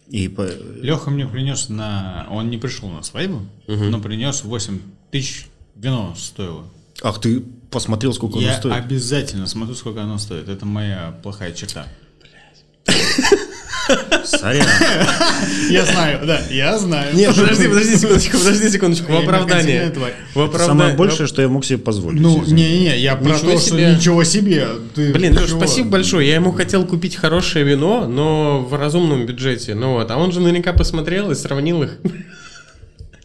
и по- Леха мне принес на... Он не пришел на свадьбу, но принес 8 тысяч вино стоило. Ах, ты посмотрел, сколько Я оно стоит? обязательно смотрю, сколько оно стоит. Это моя плохая черта. Сорян. Я знаю, да, я знаю. Нет, подожди, подожди секундочку, подожди секундочку, в оправдание. В оправдание. Самое большее, что я мог себе позволить. Ну, не-не, я про Ничего то, себе. что ничего себе. Блин, Леш, спасибо большое. Я ему хотел купить хорошее вино, но в разумном бюджете. Ну вот, а он же наверняка посмотрел и сравнил их.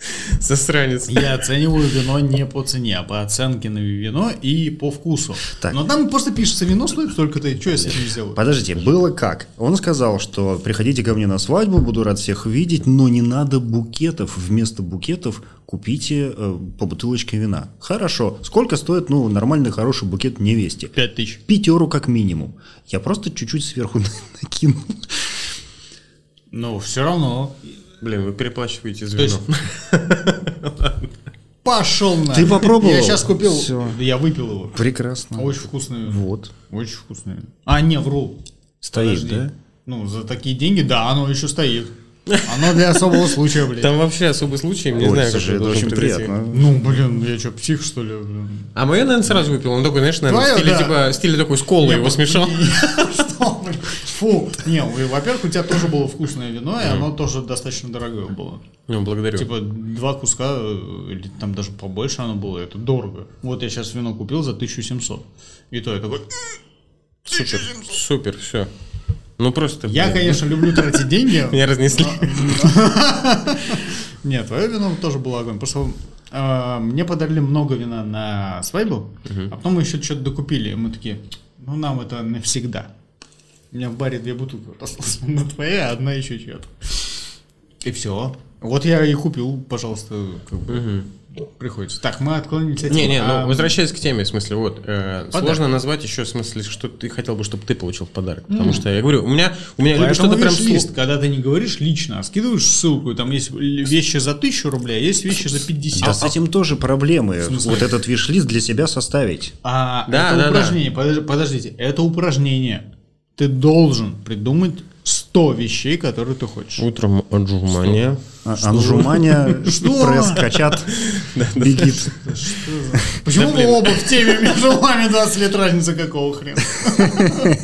Засранец. Я оцениваю вино не по цене, а по оценке на вино и по вкусу. Так. Но там просто пишется, вино стоит столько-то, что я с этим сделаю? Подождите, было как? Он сказал, что приходите ко мне на свадьбу, буду рад всех видеть, но не надо букетов. Вместо букетов купите э, по бутылочке вина. Хорошо. Сколько стоит, ну, нормальный хороший букет невесте? Пять тысяч. Пятеру как минимум. Я просто чуть-чуть сверху накинул. Ну, все равно. Блин, вы переплачиваете за вино. Пошел на. Ты попробовал? Я сейчас купил. Всё. Я выпил его. Прекрасно. Очень вкусный. Вот. Очень вкусный. А, не, вру. Стоит, Подожди. да? Ну, за такие деньги, да, оно еще стоит. Оно для особого случая, блядь. Там вообще особый случай, не Ой, знаю, как это очень приятно. Ну, блин, я что, псих, что ли? блин? А мое, наверное, сразу выпил. Он такой, знаешь, наверное, в стиле, да. типа, в стиле такой с колой его смешал. Фу. Не, вы- во-первых, у тебя тоже было вкусное вино, и оно тоже достаточно дорогое было. Ну, благодарю. Типа два куска, э, или там даже побольше оно было, это дорого. Вот я сейчас вино купил за 1700. И то я такой, Супер, супер, все. Ну, просто... я, блин, конечно, люблю тратить деньги. Меня разнесли. Нет, твое вино тоже было огонь. Просто э, мне подарили много вина на свадьбу, а потом мы еще что-то докупили. Мы такие, ну нам это навсегда. У меня в баре две бутылки осталось. Одна твоя, а одна еще чья-то. И все. Вот я и купил, пожалуйста, как бы. Приходится. Так, мы отклонились от Не, темы. не, А, ну возвращаясь к теме, в смысле, вот, э, Подарок. сложно назвать еще, в смысле, что ты хотел бы, чтобы ты получил в подарок. Потому что я говорю, у меня, у меня либо Поэтому что-то прям лист, когда ты не говоришь лично, а скидываешь ссылку, и там есть вещи за тысячу рублей, а есть вещи за 50. Да с этим тоже проблемы. Вот этот виш-лист для себя составить. А Да, это да, да. упражнение, подож- подождите, это упражнение. Ты должен придумать 100 вещей, которые ты хочешь. Утром отжимания. А- Анжуманя, Что? пресс, качат, бегит. Почему оба в теме между вами 20 лет разница какого хрена?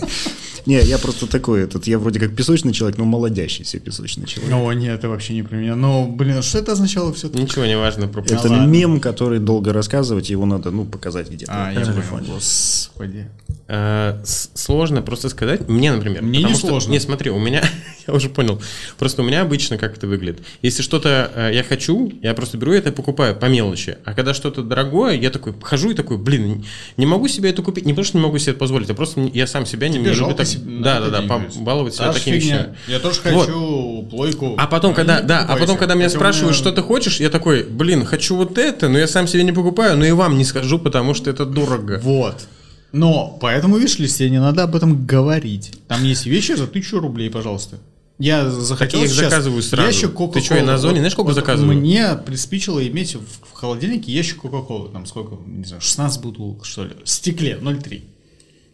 Не, я просто такой, этот, я вроде как песочный человек, но молодящийся песочный человек. О, нет, это вообще не про меня. Ну, блин, что это означало все Ничего не важно про Это ладно. мем, который долго рассказывать, его надо, ну, показать где-то. А, я понял. Господи. С- Сложно просто сказать. Мне, например. Мне не что- сложно. Не, смотри, у меня, я уже понял. Просто у меня обычно как это выглядит. Если что-то э, я хочу, я просто беру это и покупаю по мелочи. А когда что-то дорогое, я такой хожу и такой, блин, не могу себе это купить. Не потому что не могу себе это позволить, а просто я сам себя не, Тебе не жалко так. Да, да, да, побаловать себя такими вещами. Я тоже хочу плойку. А потом, когда, да, а потом, когда меня спрашивают, что ты хочешь, я такой, блин, хочу вот это, но я сам себе не покупаю, но и вам не скажу, потому что это дорого. Вот. Но поэтому, видишь ли, тебе не надо об этом говорить. Там есть вещи за тысячу рублей, пожалуйста. Я захотел я их сейчас заказываю сразу. ящик Ты Кока-Колы. чё, я на Озоне, знаешь, сколько заказываю? Мне приспичило иметь в, в холодильнике ящик Кока-Колы. Там сколько, не знаю, 16 бутылок, что ли. В стекле, 0,3.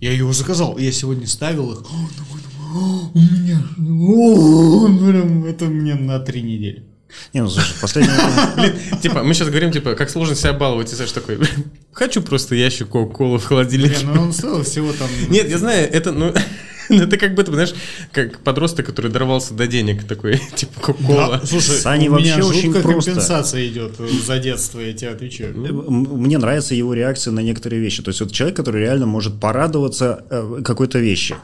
Я его заказал. Я сегодня ставил их. О, давай, давай. О, У меня. О, прям это мне на три недели. Не, ну слушай, последнее Блин, типа, мы сейчас говорим, типа, как сложно себя баловать, и Саша такой, хочу просто ящик Кока-Колы в холодильнике. Не, ну он стоил всего там... Нет, я знаю, это, ну, это как будто, знаешь, как подросток, который дорвался до денег, такой, типа, Кока-Кола. Да, слушай, Сани у меня вообще очень просто. компенсация идет за детство, я тебе отвечаю. М- Мне нравится его реакция на некоторые вещи. То есть вот человек, который реально может порадоваться э, какой-то вещи.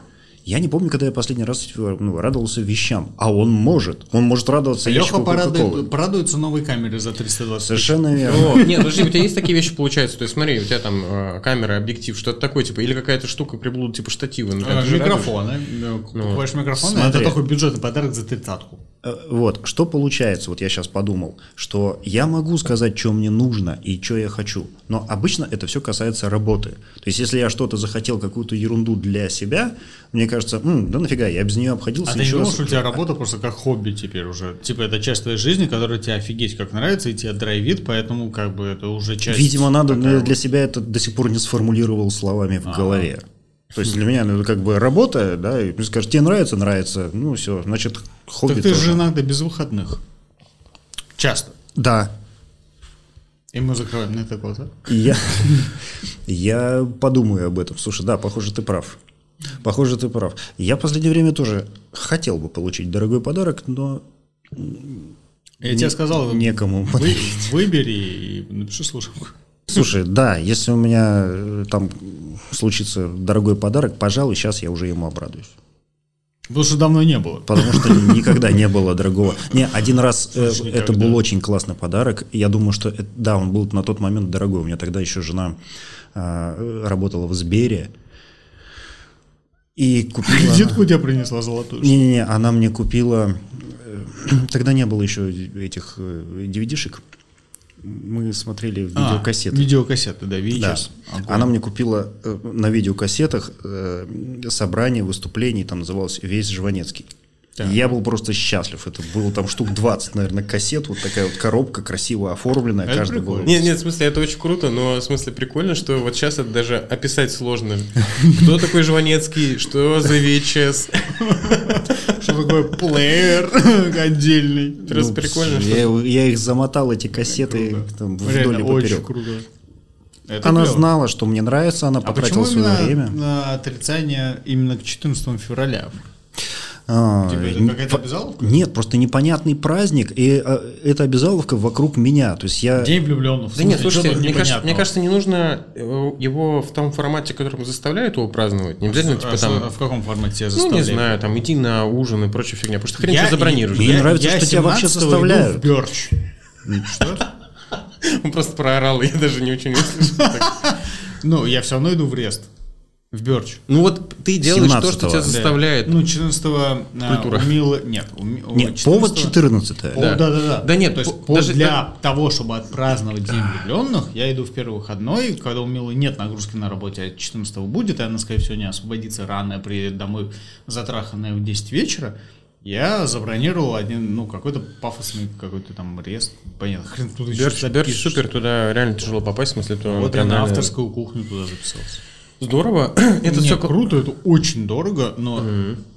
Я не помню, когда я последний раз ну, радовался вещам. А он может. Он может радоваться Леха порадует, порадуется новой камере за 320 тысяч. Совершенно верно. О, нет, подожди, у тебя есть такие вещи, получается, то есть смотри, у тебя там э, камера, объектив, что-то такое, типа, или какая-то штука, приблуда, типа штатива. ну, А. Микрофон, да? Покупаешь микрофон, Смотри. это такой бюджетный подарок за тридцатку. Э, Вот, что получается, вот я сейчас подумал, что я могу сказать, что мне нужно и что я хочу, но обычно это все касается работы. То есть, если я что-то захотел, какую-то ерунду для себя, мне кажется, «М, да нафига, я без нее обходился. А ты не думал, что у тебя особенного». работа просто как хобби теперь уже? Типа это часть твоей жизни, которая тебе офигеть как нравится, и тебе драйвит, поэтому как бы это уже часть... Видимо, надо, такая для себя это до сих пор не сформулировал словами в Ага. голове. То есть для меня ну, как бы работа, да, и скажешь, тебе нравится, нравится, ну все, значит, хобби Так ты тоже. же иногда без выходных. Часто. Да, И мы закрываем на это а? И Я, я подумаю об этом. Слушай, да, похоже, ты прав. Похоже, ты прав. Я в последнее время тоже хотел бы получить дорогой подарок, но Я тебе сказал, некому. вы- выбери и напиши слушалку. Слушай, да, если у меня э, там случится дорогой подарок, пожалуй, сейчас я уже ему обрадуюсь. Потому что давно не было. Потому что никогда не было дорогого. Не, один раз э, это был очень классный подарок. Я думаю, что это- да, он был на тот момент дорогой. У меня тогда еще жена а, работала в Сбере. И купила... Кредитку тебе принесла золотую. Не-не-не, она мне купила... э, Тогда не было еще этих э, DVD-шек. Мы смотрели А, видеокассеты. Видеокассеты, да, Да. VHS. Огонь. Она мне купила э, на видеокассетах э, собрание выступлений, там называлось «Весь Жванецкий». Так. Я был просто счастлив. Это было там штук 20, наверное, кассет. Вот такая вот коробка, красиво оформленная. Это каждый прикольно. был. Нет, нет, в смысле, это очень круто, но в смысле прикольно, что вот сейчас это даже описать сложно. Кто такой Жванецкий, что за VHS. Что такое плеер отдельный? Просто прикольно, я, их замотал, эти кассеты, там, вдоль и поперек. круто. Это Она клево. знала, что мне нравится, она А потратила свое время. на отрицание именно к 14 февраля? А, Типа это какая-то обязаловка? Нет, просто непонятный праздник, и э, эта обязаловка вокруг меня. То есть я... День влюбленных. Да нет, Слушай, слушайте, мне кажется, мне кажется, не нужно э, его в том формате, которым заставляют его праздновать. Не обязательно, А типа что- там, в каком формате тебя ну заставляют? не знаю, там идти на ужин и прочая фигня. Потому что хрен Я- что забронируешь. Мне я- нравится, я что тебя вообще 17-го заставляют. в Бёрч. Что? Он просто проорал, я даже не очень услышал. Ну, я все равно иду в Рест. В Бёрч. Ну вот ты делаешь то, что 17-го. тебя Да. заставляет. Ну, 14-го а, Культура. Милы... Нет, у Нет, 14-го повод 14 О, Да. да, да, да. Да нет, то есть по- даже- для того, чтобы отпраздновать День влюбленных, я иду в первый выходной, когда у Милы нет нагрузки на работе, а 14 будет, и она, скорее всего, не освободится рано, приедет домой затраханная в 10 вечера. Я забронировал один, ну, какой-то пафосный какой-то там рест. Понятно, хрен тут еще Берч, Берч супер, туда реально тяжело попасть, в смысле, то Вот я на авторскую кухню туда записался. Здорово. Это все круто, это очень дорого, но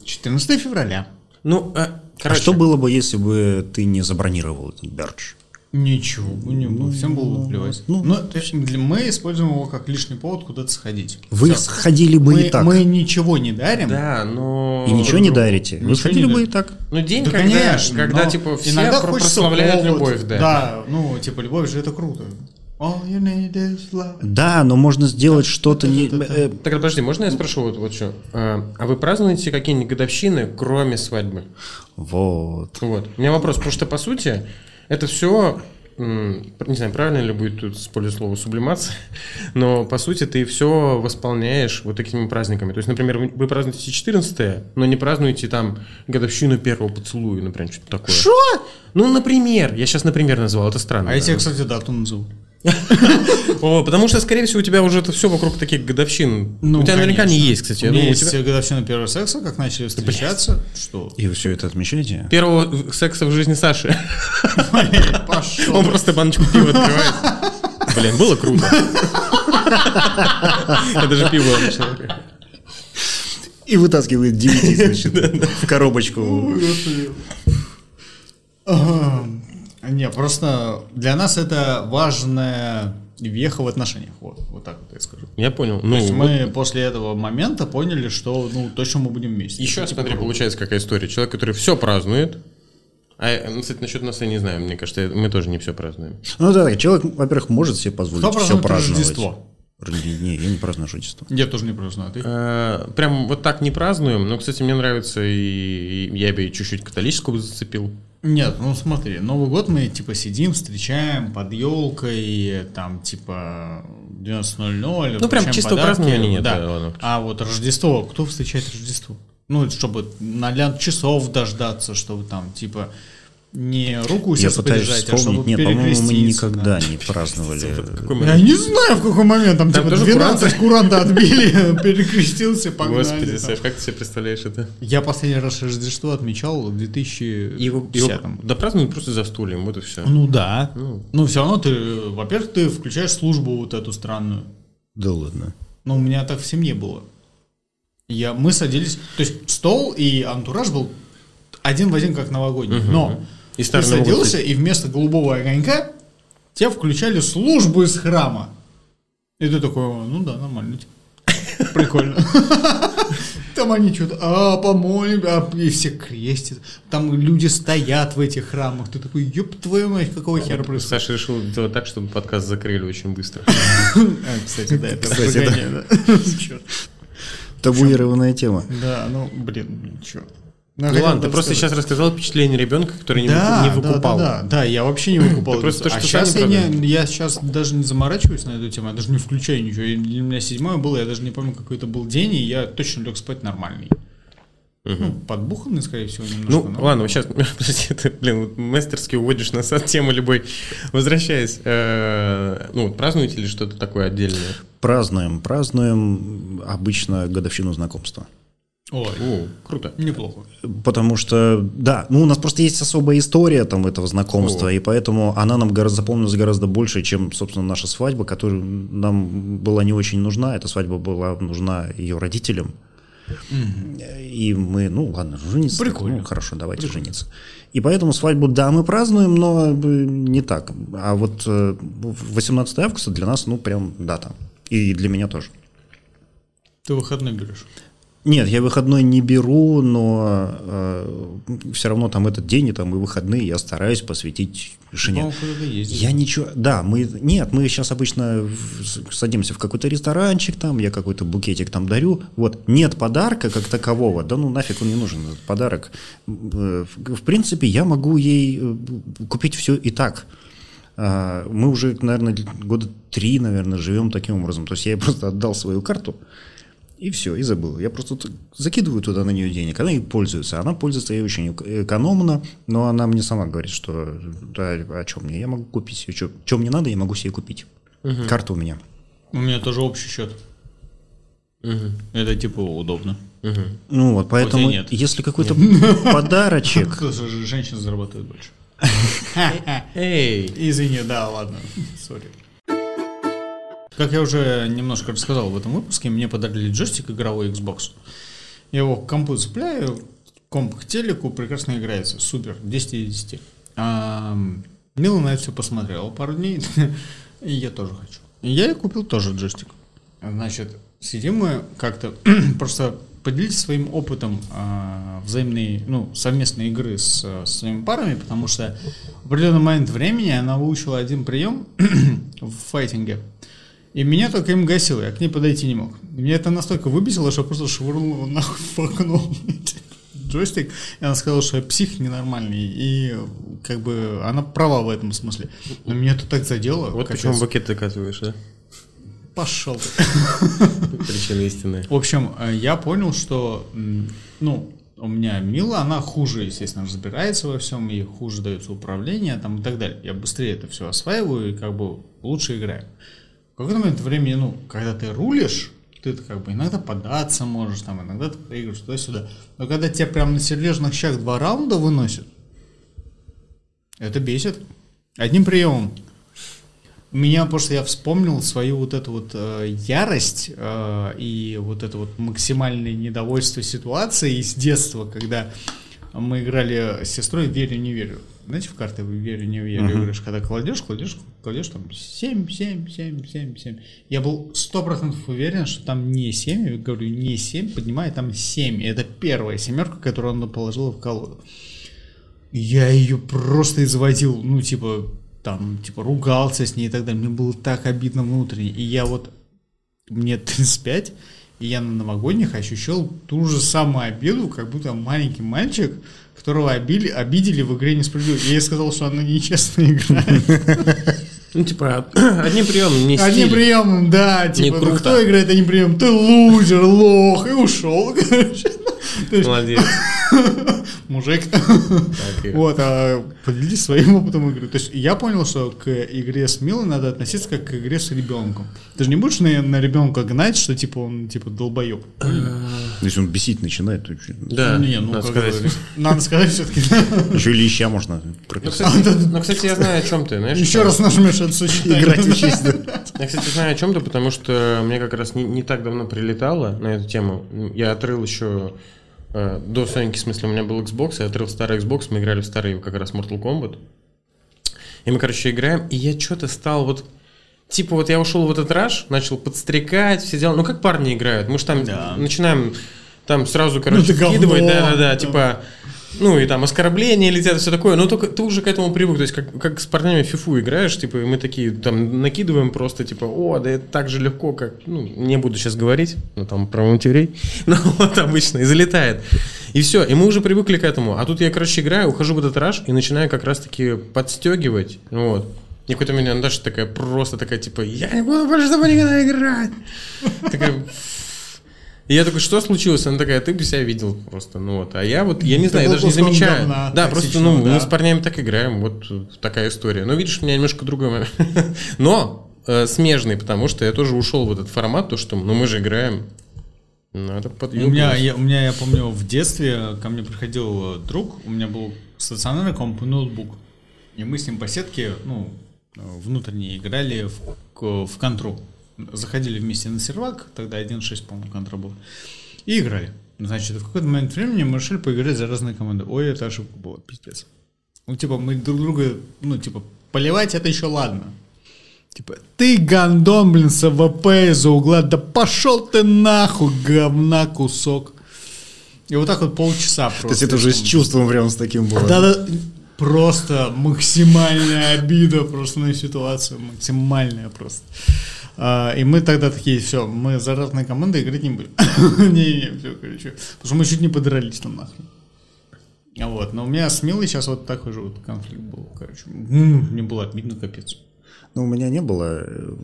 14 февраля. Ну, а, А короче, что было бы, если бы ты не забронировал этот бердж? Ничего, бы не было, всем было бы плевать. ну, Но то есть для- мы используем его как лишний повод куда-то сходить. Вы Всё. сходили бы мы, и так. мы ничего не дарим. Да, но... И ничего не дарите. Вы Ничего сходили не бы и так. Ну, день, Да, когда, конечно, когда но типа, все иногда прославляют повод. любовь, да. Да, ну, типа, любовь же это круто. All you need is love. Да, но можно сделать что-то не... э, Так, подожди, можно я спрошу вот, вот что? А, а вы празднуете какие-нибудь годовщины, кроме свадьбы? Вот. Вот. У меня вопрос, потому что, по сути, это все, не знаю, правильно ли будет тут использовать слово сублимация, но, по сути, ты все восполняешь вот такими праздниками. То есть, например, вы, вы празднуете 14 но не празднуете там годовщину первого поцелуя, например, что-то такое. Что? Ну, например, я сейчас, например, назвал, это странно. А я да. тебе, кстати, дату назову. О, потому что, скорее всего, у тебя уже это все вокруг таких годовщин. у тебя наверняка не Ну, есть, кстати. У меня думаю, у есть годовщина первого секса, как начали встречаться. Что? И вы все это отмечаете? первого секса в жизни Саши. Пошел. Он просто баночку пива открывает. Блин, было круто. Я даже пиво начал. И вытаскивает DVD, значит, в коробочку. Ага. Не, просто для нас это важная веха в отношениях. Вот, вот так вот я скажу. Я понял. То есть Ну, мы после этого момента поняли, что ну точно мы будем вместе. еще Типа, смотри, получается какая история. Человек, который все празднует, а, ну, кстати, насчет нас я не знаю. Мне кажется, мы тоже не все празднуем. Ну да, человек, во-первых, может себе позволить Кто все праздновать. Рождество? Рожде- Не, я не праздную Рождество. Я тоже не праздную, а ты? Э, Прям вот так не празднуем. Но, кстати, мне нравится, и и я бы чуть-чуть католическую зацепил. Нет, ну смотри, Новый год мы типа сидим, встречаем под елкой, там типа 12.00. Ну, прям подарки, празднования нет, Да. ладно. А вот Рождество, кто встречает Рождество? Ну, чтобы на часов дождаться, чтобы там, типа, не руку Я себе пытаюсь подержать, а вспомнить. чтобы Нет, по-моему, мы никогда да. не праздновали. Какой Я не знаю, в какой момент. Там, Там типа, тоже 12 куранта отбили, перекрестился, погнали. Господи. Саш, как ты себе представляешь это? Я последний раз Рождество отмечал в 2010 Его, его да празднуют просто за стульем, вот и все. Ну да. Ну. Ну, все равно ты, во-первых, ты включаешь службу вот эту странную. Да ладно. Ну, у меня так в семье было. Я, мы садились, то есть стол и антураж был один в один, как новогодний. Но И ты садился, и вместо голубого огонька тебя включали службу из храма. И ты такой, «О, ну да, нормально. типа. Прикольно. Там они что-то, а, помолим, а, и все крестят. Там люди стоят в этих храмах. Ты такой, ёб твою мать, какого хера происходит? Саша решил сделать так, чтобы подкаст закрыли очень быстро. А, Кстати, да, это. Табуированная тема. Да, ну, блин, чё. Ну ладно, ты просто сейчас рассказал впечатление ребенка, который не, да, выку- не выкупал. Да, да, да, да, я вообще не выкупал. Просто то, а сейчас я, не, я сейчас даже не заморачиваюсь на эту тему, я даже не включаю ничего. И Для меня седьмое было, я даже не помню, какой это был день, и я точно лег спать нормальный. Ну, подбуханный, скорее всего, немножко. Ну, но- ладно, сейчас, подожди, ты, блин, вот мастерски уводишь нас от темы любой. Возвращаясь, э, ну, вот празднуете ли что-то такое отдельное? Празднуем, празднуем обычно годовщину знакомства. Ой, О, круто. неплохо. Потому что, да, ну у нас просто есть особая история там этого знакомства, О. и поэтому она нам гораздо, запомнилась гораздо больше, чем, собственно, наша свадьба, которая нам была не очень нужна. Эта свадьба была нужна ее родителям. И мы, ну ладно, жениться. Прикольно. Ну, хорошо, давайте жениться. И поэтому свадьбу, да, мы празднуем, но э, не так. А вот э, 18 августа для нас, ну, прям дата. И для меня тоже. Ты выходной берешь. Нет, я выходной не беру, но все равно там этот день и там и выходные я стараюсь посвятить жене. Ездили. Я ничего, да, мы, нет, мы сейчас обычно в- садимся в какой-то ресторанчик там, я какой-то букетик там дарю, вот, нет подарка как такового, да ну нафиг он не нужен, этот подарок. Э, В, принципе, я могу ей э, купить все и так. А, Мы уже, наверное, года три, наверное, живем таким образом. То есть я ей просто отдал свою карту, и все, и забыл. Я просто закидываю туда на нее денег, она ей пользуется. Она пользуется ей очень эк- экономно, но она мне сама говорит, что да, а что мне, я могу купить себе, что мне надо, я могу себе купить. Карта у меня. У меня тоже общий счет. Это типа удобно. Ну вот, поэтому, нет. если какой-то подарочек, Потому что же женщины зарабатывают больше. Эй! Извини, да, ладно. Sorry. Как я уже немножко рассказал в этом выпуске, мне подарили джойстик игровой Xbox. Я его к компу цепляю, комп к телеку, прекрасно играется. Супер, 10 из 10. А, Мила на это все посмотрела пару дней, и я тоже хочу. И я ей купил тоже джойстик. Значит, сидим мы как-то, просто поделитесь своим опытом а, взаимной, ну, совместной игры с, э, с своими парами, потому что в определенный момент времени она выучила один прием в файтинге. И меня только им гасило, я к ней подойти не мог. И Меня это настолько выбесило, что я просто швырнул нахуй в окно. Джойстик. И она сказала, что я псих ненормальный. И как бы она права в этом смысле. Но меня это так задело. Вот капец. почему букет заказываешь, да? Пошел ты. Причина истинная. В общем, э, я понял, что, ну, у меня Мила, она хуже, естественно, разбирается во всем, ей хуже дается управление там и так далее. Я быстрее это все осваиваю и как бы лучше играю. Какой-то момент времени, ну, когда ты рулишь, ты как бы иногда податься можешь, там, иногда ты проигрываешь туда-сюда. Но когда тебя прям на серьезных щах два раунда выносят, это бесит. Одним приемом. Меня просто я вспомнил свою вот эту вот э, ярость э, и вот это вот максимальное недовольство ситуацией из детства, когда мы играли с сестрой «Верю, не верю». Знаете, в карты «Верю, не верю» играешь, когда кладешь, кладешь, кладешь там 7, 7, 7, 7, 7. Я был сто процентов уверен, что там не 7, я говорю, не 7, поднимаю, там 7. И это первая семерка, которую она положила в колоду. Я ее просто изводил, ну, типа, там, типа, ругался с ней и так далее. Мне было так обидно внутренне. И я вот, мне 35, и я на новогодних ощущал ту же самую обиду, как будто маленький мальчик, которого обили, обидели в игре несправедливо. Я ей сказал, что она нечестно играет. Ну, типа, одним приемом не Одним стиль. приемом, да, Не типа, ну, круто. кто играет одним приемом? Ты лузер, лох, и ушел, короче. Молодец. Мужик. Вот, а поделись своим опытом игры. То есть я понял, что к игре с Милой надо относиться как к игре с ребенком. Ты же не будешь на, на ребенка гнать, что типа он типа долбоеб. Если он бесить начинает, то Да, не, ну надо как сказать. бы, надо сказать все-таки. еще и леща можно Ну, прописать. кстати, ну, кстати, я знаю, о чем ты, знаешь? Еще раз нажмешь это сочетание. Играть учись. Я, кстати, знаю о чем-то, потому что мне как раз не, не так давно прилетало на эту тему. Я отрыл еще э, до Соньки, в смысле, у меня был Xbox, я отрыл старый Xbox, мы играли в старый как раз Mortal Kombat. И мы, короче, играем, и я что-то стал вот... Типа вот я ушел в этот раш, начал подстрекать, все дела. Ну как парни играют? Мы же там Да. начинаем там сразу, короче, говно. вкидывать, да-да-да, Да. типа... Ну и там оскорбления летят и все такое, но только ты уже к этому привык, то есть как, как с парнями в фифу играешь, типа и мы такие там накидываем просто типа, о, да это так же легко, как, ну не буду сейчас говорить, ну там про матерей, но вот обычно и залетает. И все, и мы уже привыкли к этому, а тут я, короче, играю, ухожу в этот раш и начинаю как раз-таки подстегивать, вот. И какой-то момент Наташа такая просто такая, типа, я не буду больше с тобой никогда играть. Такая, и я такой, что случилось? Она такая, ты бы себя видел просто, ну вот. А я вот, я не Ты знаю, я даже не замечаю. говна да, просто, ну, да. мы с парнями так играем, вот такая история. Но видишь, у меня немножко другой. Но э, смежный, потому что я тоже ушел в этот формат, то, что, ну, мы же играем. Надо У подъебывать. меня, я, у меня, я помню, в детстве ко мне приходил э, друг, у меня был стационарный комп и ноутбук. И мы с ним по сетке, ну, э, внутренне играли в, в контру. Заходили вместе на сервак, тогда 1.6, по-моему, контра был. И играли. Значит, в какой-то момент времени мы решили поиграть за разные команды. Ой, это ошибка была, пиздец. Ну, типа, мы друг друга, ну, типа, поливать это еще ладно. Типа, ты гандон, блин, с AWP из-за угла, да пошел ты нахуй, говна кусок. И вот так вот полчаса просто. То есть это уже с чувством прям с таким было. Да-да, просто максимальная обида просто на ситуацию, максимальная просто. А, и мы тогда такие, все, мы за разные команды играть не будем. Не-не, все, короче. Потому что мы чуть не подрались там нахрен. Вот, но у меня с Милой сейчас вот такой же вот конфликт был, короче. Мне было обидно, капец. Ну, у меня не было. э,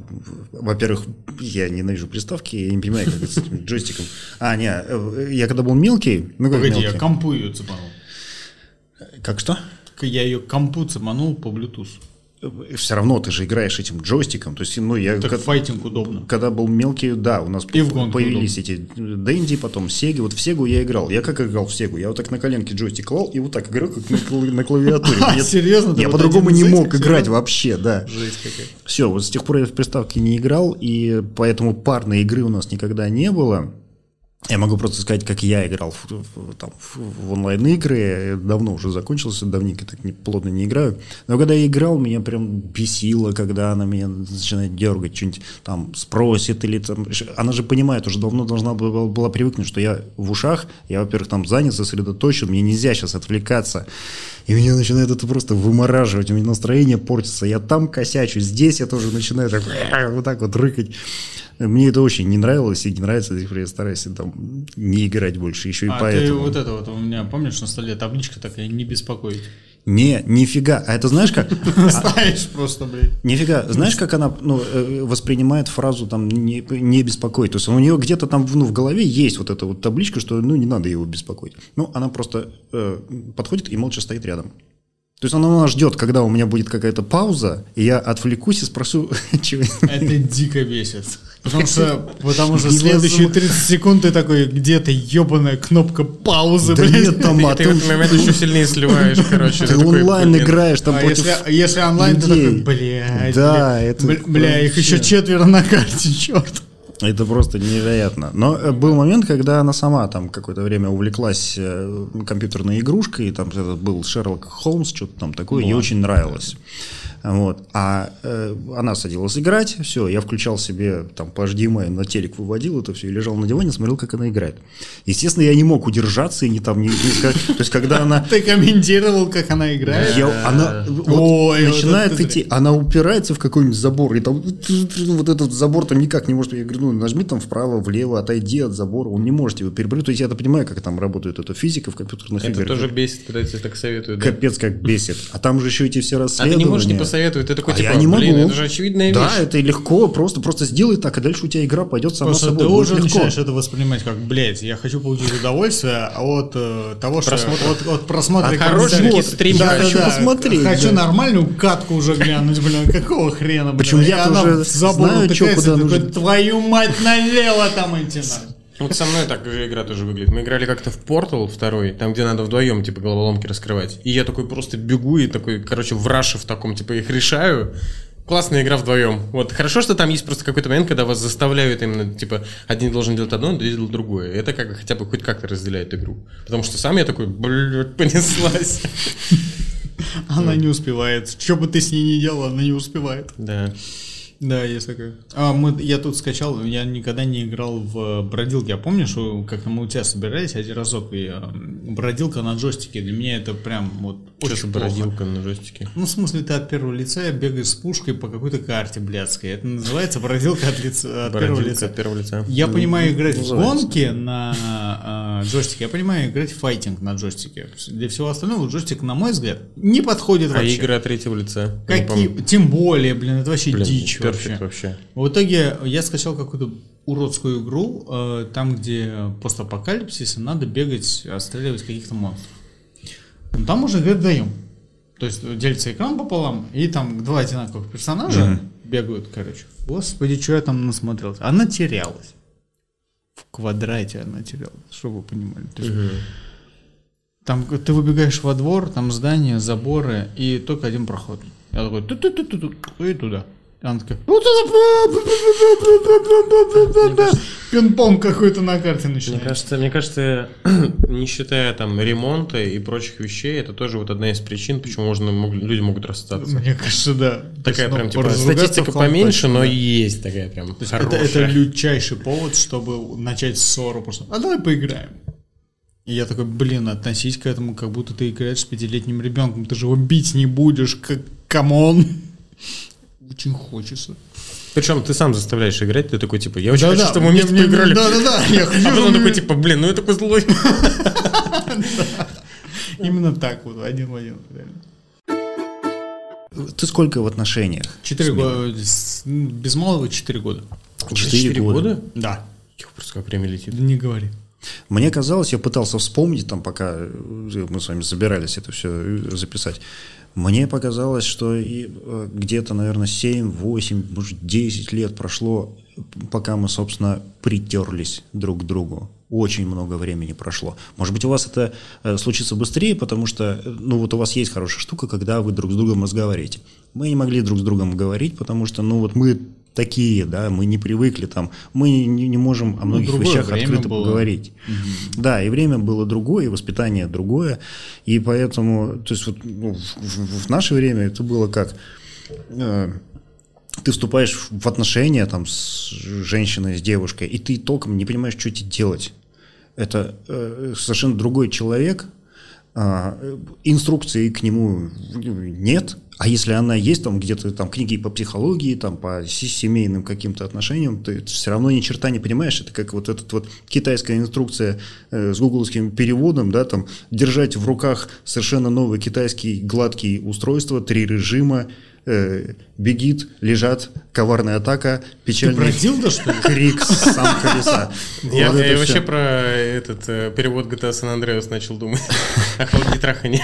Во-первых, я ненавижу приставки, я не понимаю, как с этим джойстиком. А, не, э, я когда был мелкий, ну как Погоди, я мелкий? компу ее цепанул. Как что? Я ее компу цепанул по Bluetooth. Все равно ты же играешь этим джойстиком. То есть, ну, я Так как- файтинг удобно. когда был мелкий, да, у нас И в появились эти Дэнди, потом Сеги. Вот в Сегу я играл. Я как играл в Сегу? Я вот так на коленке джойстик клал и вот так играл, как на, на клавиатуре. А, серьезно? Я по-другому не мог играть вообще, да. Жесть какая. Все, вот с тех пор я в приставке не играл, и поэтому парной игры у нас никогда не было. Я могу просто сказать, как я играл в, в- там, в- онлайн-игры. Давно уже закончился, давненько так не, плотно не играю. Но когда я играл, меня прям бесило, когда она меня начинает дергать, что-нибудь там спросит или там... Она же понимает, уже давно должна была, была привыкнуть, что я в ушах, я, во-первых, там занят, сосредоточен, мне нельзя сейчас отвлекаться. И меня начинает это просто вымораживать, у меня настроение портится. Я там косячу, здесь я тоже начинаю так, вот так вот рыкать. Мне это очень не нравилось и не нравится, я стараюсь там не играть больше, еще и А ты поэтому. вот это вот у меня, помнишь, на столе табличка такая, не беспокоить. Не, нифига. А это знаешь как? Ставишь просто, блядь. Нифига. Знаешь, как она ну, э, воспринимает фразу там не, не беспокоить? То есть у нее где-то там ну, в голове есть вот эта вот табличка, что ну не надо его беспокоить. Ну, она просто э, подходит и молча стоит рядом. То есть она, она ждет, когда у меня будет какая-то пауза, и я отвлекусь и спрошу, чего Это дико бесит. Потому что, потому что следующие 30 секунд ты такой, где-то ебаная кнопка паузы, Да блядь. нет, там, Ты, а ты ты, в этот момент еще сильнее сливаешь, короче. ты онлайн блин. играешь там А против... если, если онлайн, ты людей. такой, блядь. Да, бля, это бля, их еще четверо на карте, черт. Это просто невероятно. Но э, был момент, когда она сама там какое-то время увлеклась э, компьютерной игрушкой, там это был Шерлок Холмс, что-то там такое, ей очень нравилось. Вот. А э, она садилась играть, все, я включал себе там по HDMI на телек выводил это все и лежал на диване, смотрел, как она играет. Естественно, я не мог удержаться и не там не, не сказать. То есть, когда она Ты комментировал, как она играет? я- она вот Ой, вот начинает это ты идти, она упирается в какой-нибудь забор, и там вот этот забор там никак не может. Я говорю, ну нажми там вправо, влево, отойди от забора, он не может его перепрыгнуть. То есть я это понимаю, как там работает эта физика в компьютерных Это играх. тоже бесит, когда тебе так советуют. да. Капец как бесит. А там же еще эти все А ты расследования. не можешь не советуют, ты такой, А типа, я не блин, могу. это же очевидная Да, вещь. это легко, просто, просто сделай так, и дальше у тебя игра пойдет сама Просто собой. ты уже легко. начинаешь это воспринимать как, блядь, я хочу получить удовольствие от э, того, что от, от просмотра От хороших стримов. Да, да, Хочу да. посмотреть, Хочу да. нормальную катку уже глянуть, блин, какого хрена, блин. Я-то она уже в забор знаю, утыкается, куда нужно. Твою мать налево там идти надо. Вот со мной так же игра тоже выглядит. Мы играли как-то в Portal второй, там, где надо вдвоем, типа, головоломки раскрывать. И я такой просто бегу и такой, короче, в раше в таком, типа, их решаю. Классная игра вдвоем. Вот хорошо, что там есть просто какой-то момент, когда вас заставляют именно, типа, один должен делать одно, другой делать другое. Это как хотя бы хоть как-то разделяет игру. Потому что сам я такой, блядь, понеслась. Она не успевает. Что бы ты с ней ни делал, она не успевает. Да. Да, есть такое. А, мы, я тут скачал, я никогда не играл в бродилки. Я помню, что как-то мы у тебя собирались один разок, и э, бродилка на джойстике. Для меня это прям вот Что очень за плохо. на джойстике? Ну, в смысле, ты от первого лица бегаешь с пушкой по какой-то карте блядской. Это называется бродилка от, лица, от первого лица. от первого лица. Я понимаю играть в называется. гонки на э, джойстике, я понимаю играть в файтинг на джойстике. Для всего остального джойстик, на мой взгляд, не подходит А вообще. игры от третьего лица? Какие? Тем более, блин, это вообще Блин, дичь вообще. вообще. В итоге я скачал какую-то уродскую игру, э, там, где постапокалипсис, и надо бегать, отстреливать каких-то монстров. Ну, там можно играть вдвоем. То есть э, делится экран пополам, и там два одинаковых персонажа бегают, короче. Господи, что я там насмотрелся. Она терялась. В квадрате она терялась, чтобы вы понимали. То есть Там ты выбегаешь во двор, там здание, заборы, и только один проход. Я такой, ту-ту-ту-ту-ту, и туда. И она такая, вот это пинг-понг какой-то на карте Мне начинается. кажется, мне кажется, не считая там ремонта и прочих вещей, это тоже вот одна из причин, почему можно мог- люди могут расстаться. Мне кажется, да. Такая есть, ну, прям типа статистика поменьше, но да. есть такая прям То есть это, это лютчайший повод, чтобы начать ссору. Просто, а давай поиграем. И я такой, блин, относись к этому, как будто ты играешь с пятилетним ребенком. Ты же его бить не будешь, как come on. Очень хочется. Причем ты сам заставляешь играть, ты такой типа, я очень Да-да, хочу, чтобы мы вместе мне- поиграли. Да-да-да, я хочу, А потом такой типа, блин, ну я такой злой. Именно так вот, один в один. реально. Ты сколько в отношениях? Четыре года, без малого четыре года. Четыре года? Да. Ёх, Просто как время летит. Не говори. Мне казалось, я пытался вспомнить, там, пока э, мы с вами собирались это все записать. Мне показалось, что и, э, где-то, наверное, 7, 8, может, 10 лет прошло, пока мы, собственно, притерлись друг к другу. Очень много времени прошло. Может быть, у вас это э, случится быстрее, потому что, э, ну, вот у вас есть хорошая штука, когда вы друг с другом разговариваете. Мы не могли друг с другом говорить, потому что, ну, вот мы такие, да, мы не привыкли там, мы не, не можем о многих другое вещах открыто было. поговорить. Да, и время было другое, и воспитание другое, и поэтому, то есть вот ну, в, в- наше время это было как э, ты вступаешь в отношения там с женщиной, с девушкой, и ты толком не понимаешь, что тебе делать. Это э, совершенно другой человек, а, э, инструкции к нему нет, а если она есть, там где-то там книги по психологии, там по се- семейным каким-то отношениям, ты все равно ни черта не понимаешь. Это как вот этот вот китайская инструкция э, с гугловским переводом, да, там держать в руках совершенно новый китайский гладкий устройство, три режима, э, бегит, лежат, коварная атака, печальный про Дилда, что ли? крик сам колеса. Я, Вот я вообще про этот э, перевод GTA San Andreas начал думать. О холодной трахане.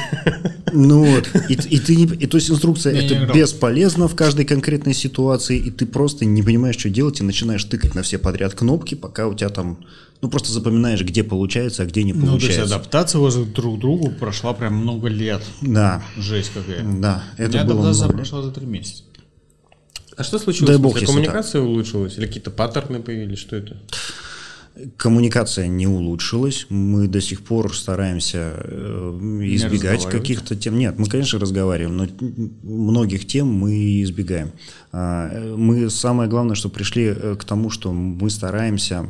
Ну вот, и, и ты не, и то есть инструкция не это играл. бесполезна в каждой конкретной ситуации, и ты просто не понимаешь, что делать, и начинаешь тыкать на все подряд кнопки, пока у тебя там, ну просто запоминаешь, где получается, а где не Ну, то есть получается. адаптация у вас друг к другу прошла прям много лет. да, Жесть какая. да, У это меня было адаптация прошла за три месяца. А что случилось? Дай бог, если коммуникация улучшилась? Или какие-то паттерны появились? Что это? Коммуникация не улучшилась. Мы до сих пор стараемся э, избегать каких-то тем. Нет, мы, конечно, разговариваем, но многих тем мы избегаем. А, э, Мы самое главное, что пришли э, к тому, что мы стараемся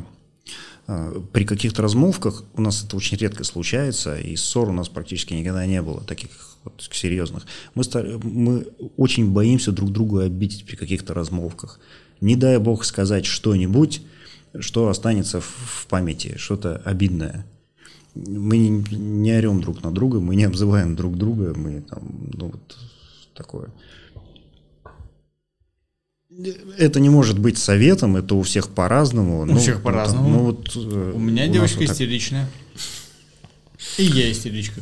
при каких-то размолвках, у нас это очень редко случается, и ссор у нас практически никогда не было, таких вот серьезных. Мы, стар- мы очень боимся друг друга обидеть при каких-то размолвках. Не дай бог сказать что-нибудь, что останется в, памяти, что-то обидное. Мы не, не орем друг на друга, мы не обзываем друг друга, мы там, ну вот такое. Это не может быть советом, это у всех по-разному. У Ну, всех ну, по-разному. Ну, вот, э, У меня нас девочка вот так. истеричная. И я истеричка.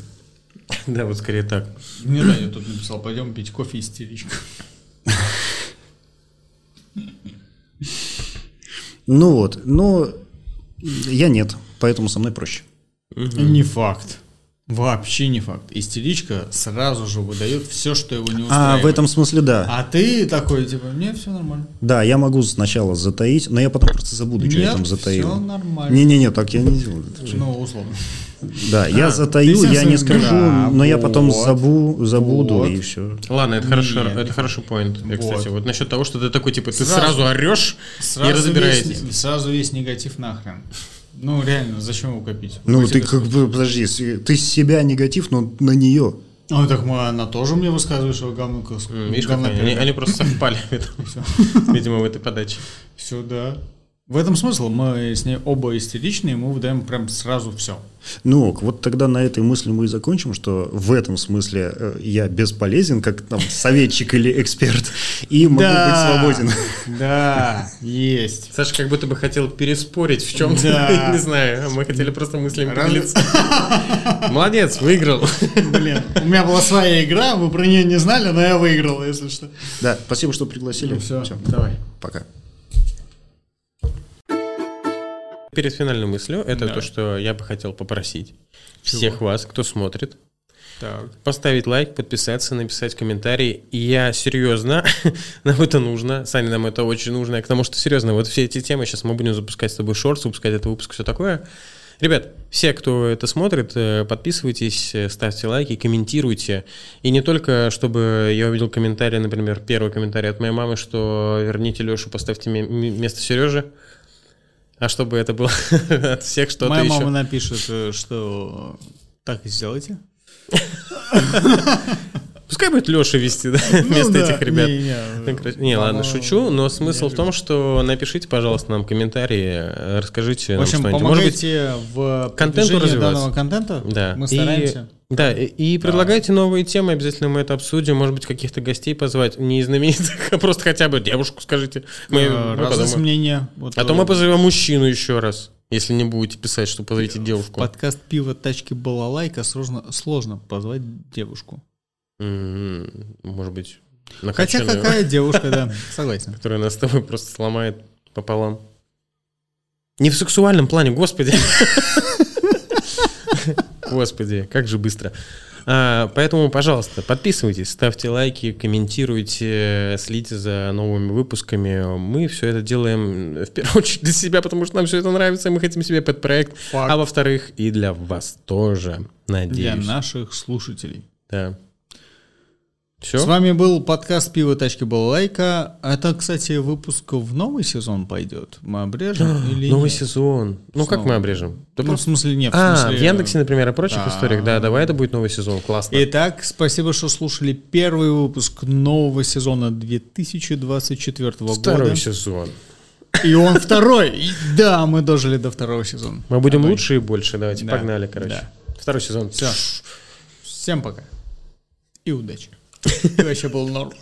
Да, вот скорее так. Мне Даня тут написал, пойдем пить кофе истеричка. Ну вот, но я нет, поэтому со мной проще. Не факт. Вообще не факт. Истеричка сразу же выдает все, что его не А, устраивает. в этом смысле да. А ты такой, типа, мне все нормально. Да, я могу сначала затаить, но я потом просто забуду, что я Нет, там затаил. всё нормально. Не-не-не, так я не делаю. Ну, условно. Да, я затаю, я не скажу, Да, но я потом вот. забу, забуду Вот. и все. Ладно, это хорошо, Нет. это хороший поинт. Я, кстати, Вот. вот насчет того, что ты такой, типа, ты Сразу- сразу, орешь и Сразу разбираетесь. весь, сразу весь негатив нахрен. Ну, реально, зачем его копить? Ну, Вы ты как бы, подожди, ты с себя негатив, но на нее. Ну, так мы- она тоже мне высказывает, что говно Видишь, говно они, они, они просто совпали, в этом. видимо, в этой подаче. Все, да. В этом смысл. Мы с ней оба истеричные, мы выдаем прям сразу все. Ну, вот тогда на этой мысли мы и закончим, что в этом смысле э, я бесполезен, как там советчик или эксперт, и могу быть свободен. Да, есть. Саша как будто бы хотел переспорить в чем-то, Да. не знаю, мы хотели просто мыслями Разве- поделиться. Молодец, выиграл. Блин, у меня была своя игра, вы про нее не знали, но я выиграл, если что. Да, спасибо, что пригласили. Ну, всё, Всё, давай. Пока. Перед финальной мыслью, это Да. то, что я бы хотел попросить всех вас, кто смотрит, Так. поставить лайк, подписаться, написать комментарий. И я серьезно, нам это нужно, Саня, нам это очень нужно, к тому, что серьезно, вот все эти темы, сейчас мы будем запускать с тобой шорт, выпускать этот выпуск, все такое. Ребят, все, кто это смотрит, э, подписывайтесь, э, ставьте лайки, комментируйте. И не только, чтобы я увидел комментарий, например, первый комментарий от моей мамы, что верните Лешу, поставьте мне м- вместо Сережи, а чтобы это было от всех что-то Моя еще. мама напишет, э, что так и сделайте. Пускай будет Леша вести, да, вместо Ну да, этих ребят. не, не, кра- Не, ладно, шучу, но смысл в том, что напишите, пожалуйста, нам комментарии, э, расскажите В нам общем, что-нибудь. Может быть, в контенту развиваться. данного контента. да. Мы И- стараемся. Да, и, и предлагайте новые темы, обязательно мы это обсудим, может быть, каких-то гостей позвать, не из знаменитых, а просто хотя бы девушку скажите. Мы, Э, мы подумаем. мнения. Вот, А то мы э, позовем мужчину еще раз, если не будете писать, что позовите девушку. Подкаст «Пиво, тачки, балалайка» сложно, сложно позвать девушку. М, Может быть, Хотя какая девушка, да, согласен. которая нас с тобой просто сломает пополам. Не в сексуальном плане, господи. Господи, как же быстро. А, поэтому, пожалуйста, подписывайтесь, ставьте лайки, комментируйте, следите за новыми выпусками. Мы все это делаем в первую очередь для себя, потому что нам все это нравится, и мы хотим себе под проект. Факт. А во-вторых, и для вас тоже, Для надеюсь. наших слушателей. Да. С Все? вами был подкаст «Пиво, тачки, балалайка». Это, кстати, выпуск в новый сезон пойдет. Мы обрежем или Новый нет? сезон. Ну, как мы обрежем? Да Ну, в смысле, нет. в А, смысле, в Яндексе, например, и прочих да. историях. Да, давай это будет новый сезон. Классно. Итак, спасибо, что слушали первый выпуск нового сезона 2024 Второй года. сезон. И он второй. И да, мы дожили до второго сезона. Мы будем Давай. лучше и больше. Давайте, Да, погнали, короче. да. Второй сезон. Все. Всем пока. И удачи. И вообще был норм.